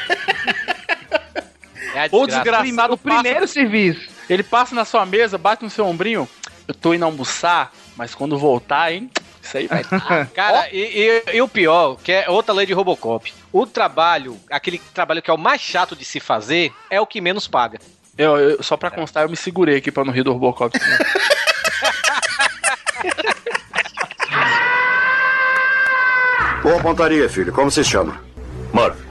É a Ou desgraça. desgraçado o primeiro serviço. Ele passa na sua mesa, bate no seu ombrinho. Eu tô indo almoçar, mas quando voltar, hein? Isso aí vai. (laughs) Cara, e, e- e o pior, que é outra lei de Robocop. O trabalho, aquele trabalho que é o mais chato de se fazer, é o que menos paga. Eu, eu- só pra constar, eu me segurei aqui pra não rir do Robocop. né? (laughs) Boa pontaria, filho. Como se chama? Murphy.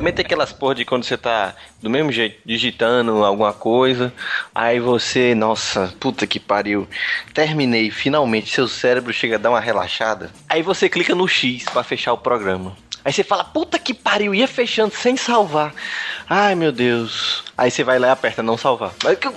Também tem aquelas porra de quando você tá do mesmo jeito, digitando alguma coisa, aí você, nossa, puta que pariu, terminei, finalmente, seu cérebro chega a dar uma relaxada. Aí você clica no X pra fechar o programa. Aí você fala, puta que pariu, ia fechando sem salvar. Ai meu Deus. Aí você vai lá e aperta não salvar. Mas o que (laughs)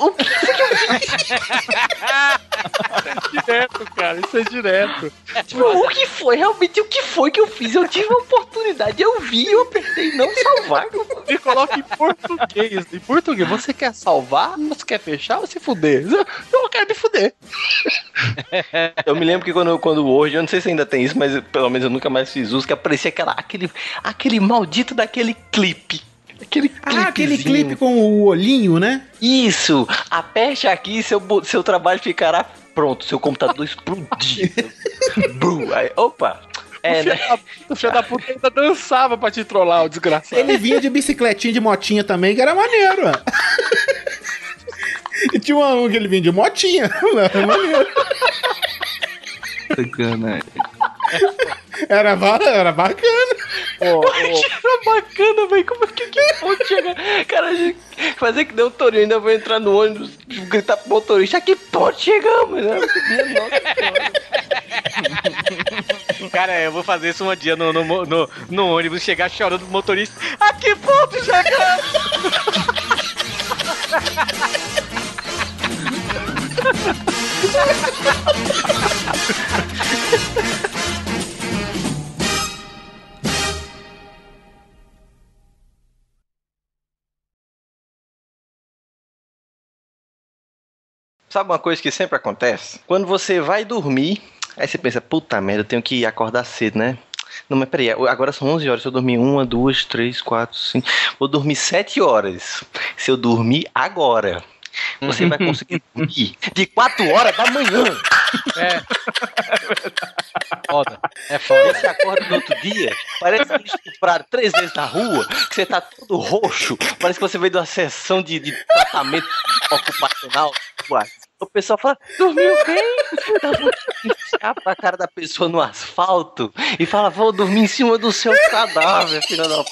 (laughs) (laughs) direto, cara, isso é direto. Tipo, o que foi? Realmente, o que foi que eu fiz? Eu tive uma oportunidade, eu vi, eu apertei não salvar. E coloca em português. Em português, você quer salvar? Você quer fechar ou se fuder? Eu quero me fuder. (laughs) Eu me lembro que quando, quando hoje, eu não sei se ainda tem isso, mas pelo menos eu nunca mais fiz uso, que aparecia aquela, aquele, aquele maldito daquele clipe. Aquele Ah, aquele clipe com o olhinho, né? Isso! Aperte aqui seu, bo- seu trabalho ficará pronto, seu computador explodir. (laughs) Aí, opa! É, o filho né? da- o filho da puta ainda dançava pra te trollar, o desgraçado. Ele vinha de bicicletinha, de motinha também, que era maneiro, ó. (laughs) E tinha um que ele vinha de motinha. (laughs) Era maneiro. Era, era bacana. Era bacana, velho. Como é que, que pode chegar? Cara, fazer que deu o Torinho, ainda vou entrar no ônibus, gritar pro motorista, que pode chegar, mano. Cara, eu vou fazer isso um dia no, no, no, no ônibus, chegar chorando pro motorista. A que ponto chegamos? (laughs) Sabe uma coisa que sempre acontece? Quando você vai dormir, aí você pensa, puta merda, eu tenho que acordar cedo, né? Não, mas peraí, agora são 11 horas. Se eu dormir uma, duas, três, quatro, cinco. Vou dormir 7 horas. Se eu dormir agora, você vai conseguir (laughs) dormir de 4 horas da manhã. É. Foda. É foda. Você acorda no outro dia, parece que estupraram três vezes na rua, que você tá todo roxo. Parece que você veio de uma sessão de, de tratamento ocupacional. O pessoal fala, dormiu bem? Chapa a cara da pessoa no asfalto e fala, vou dormir em cima do seu cadáver, filho da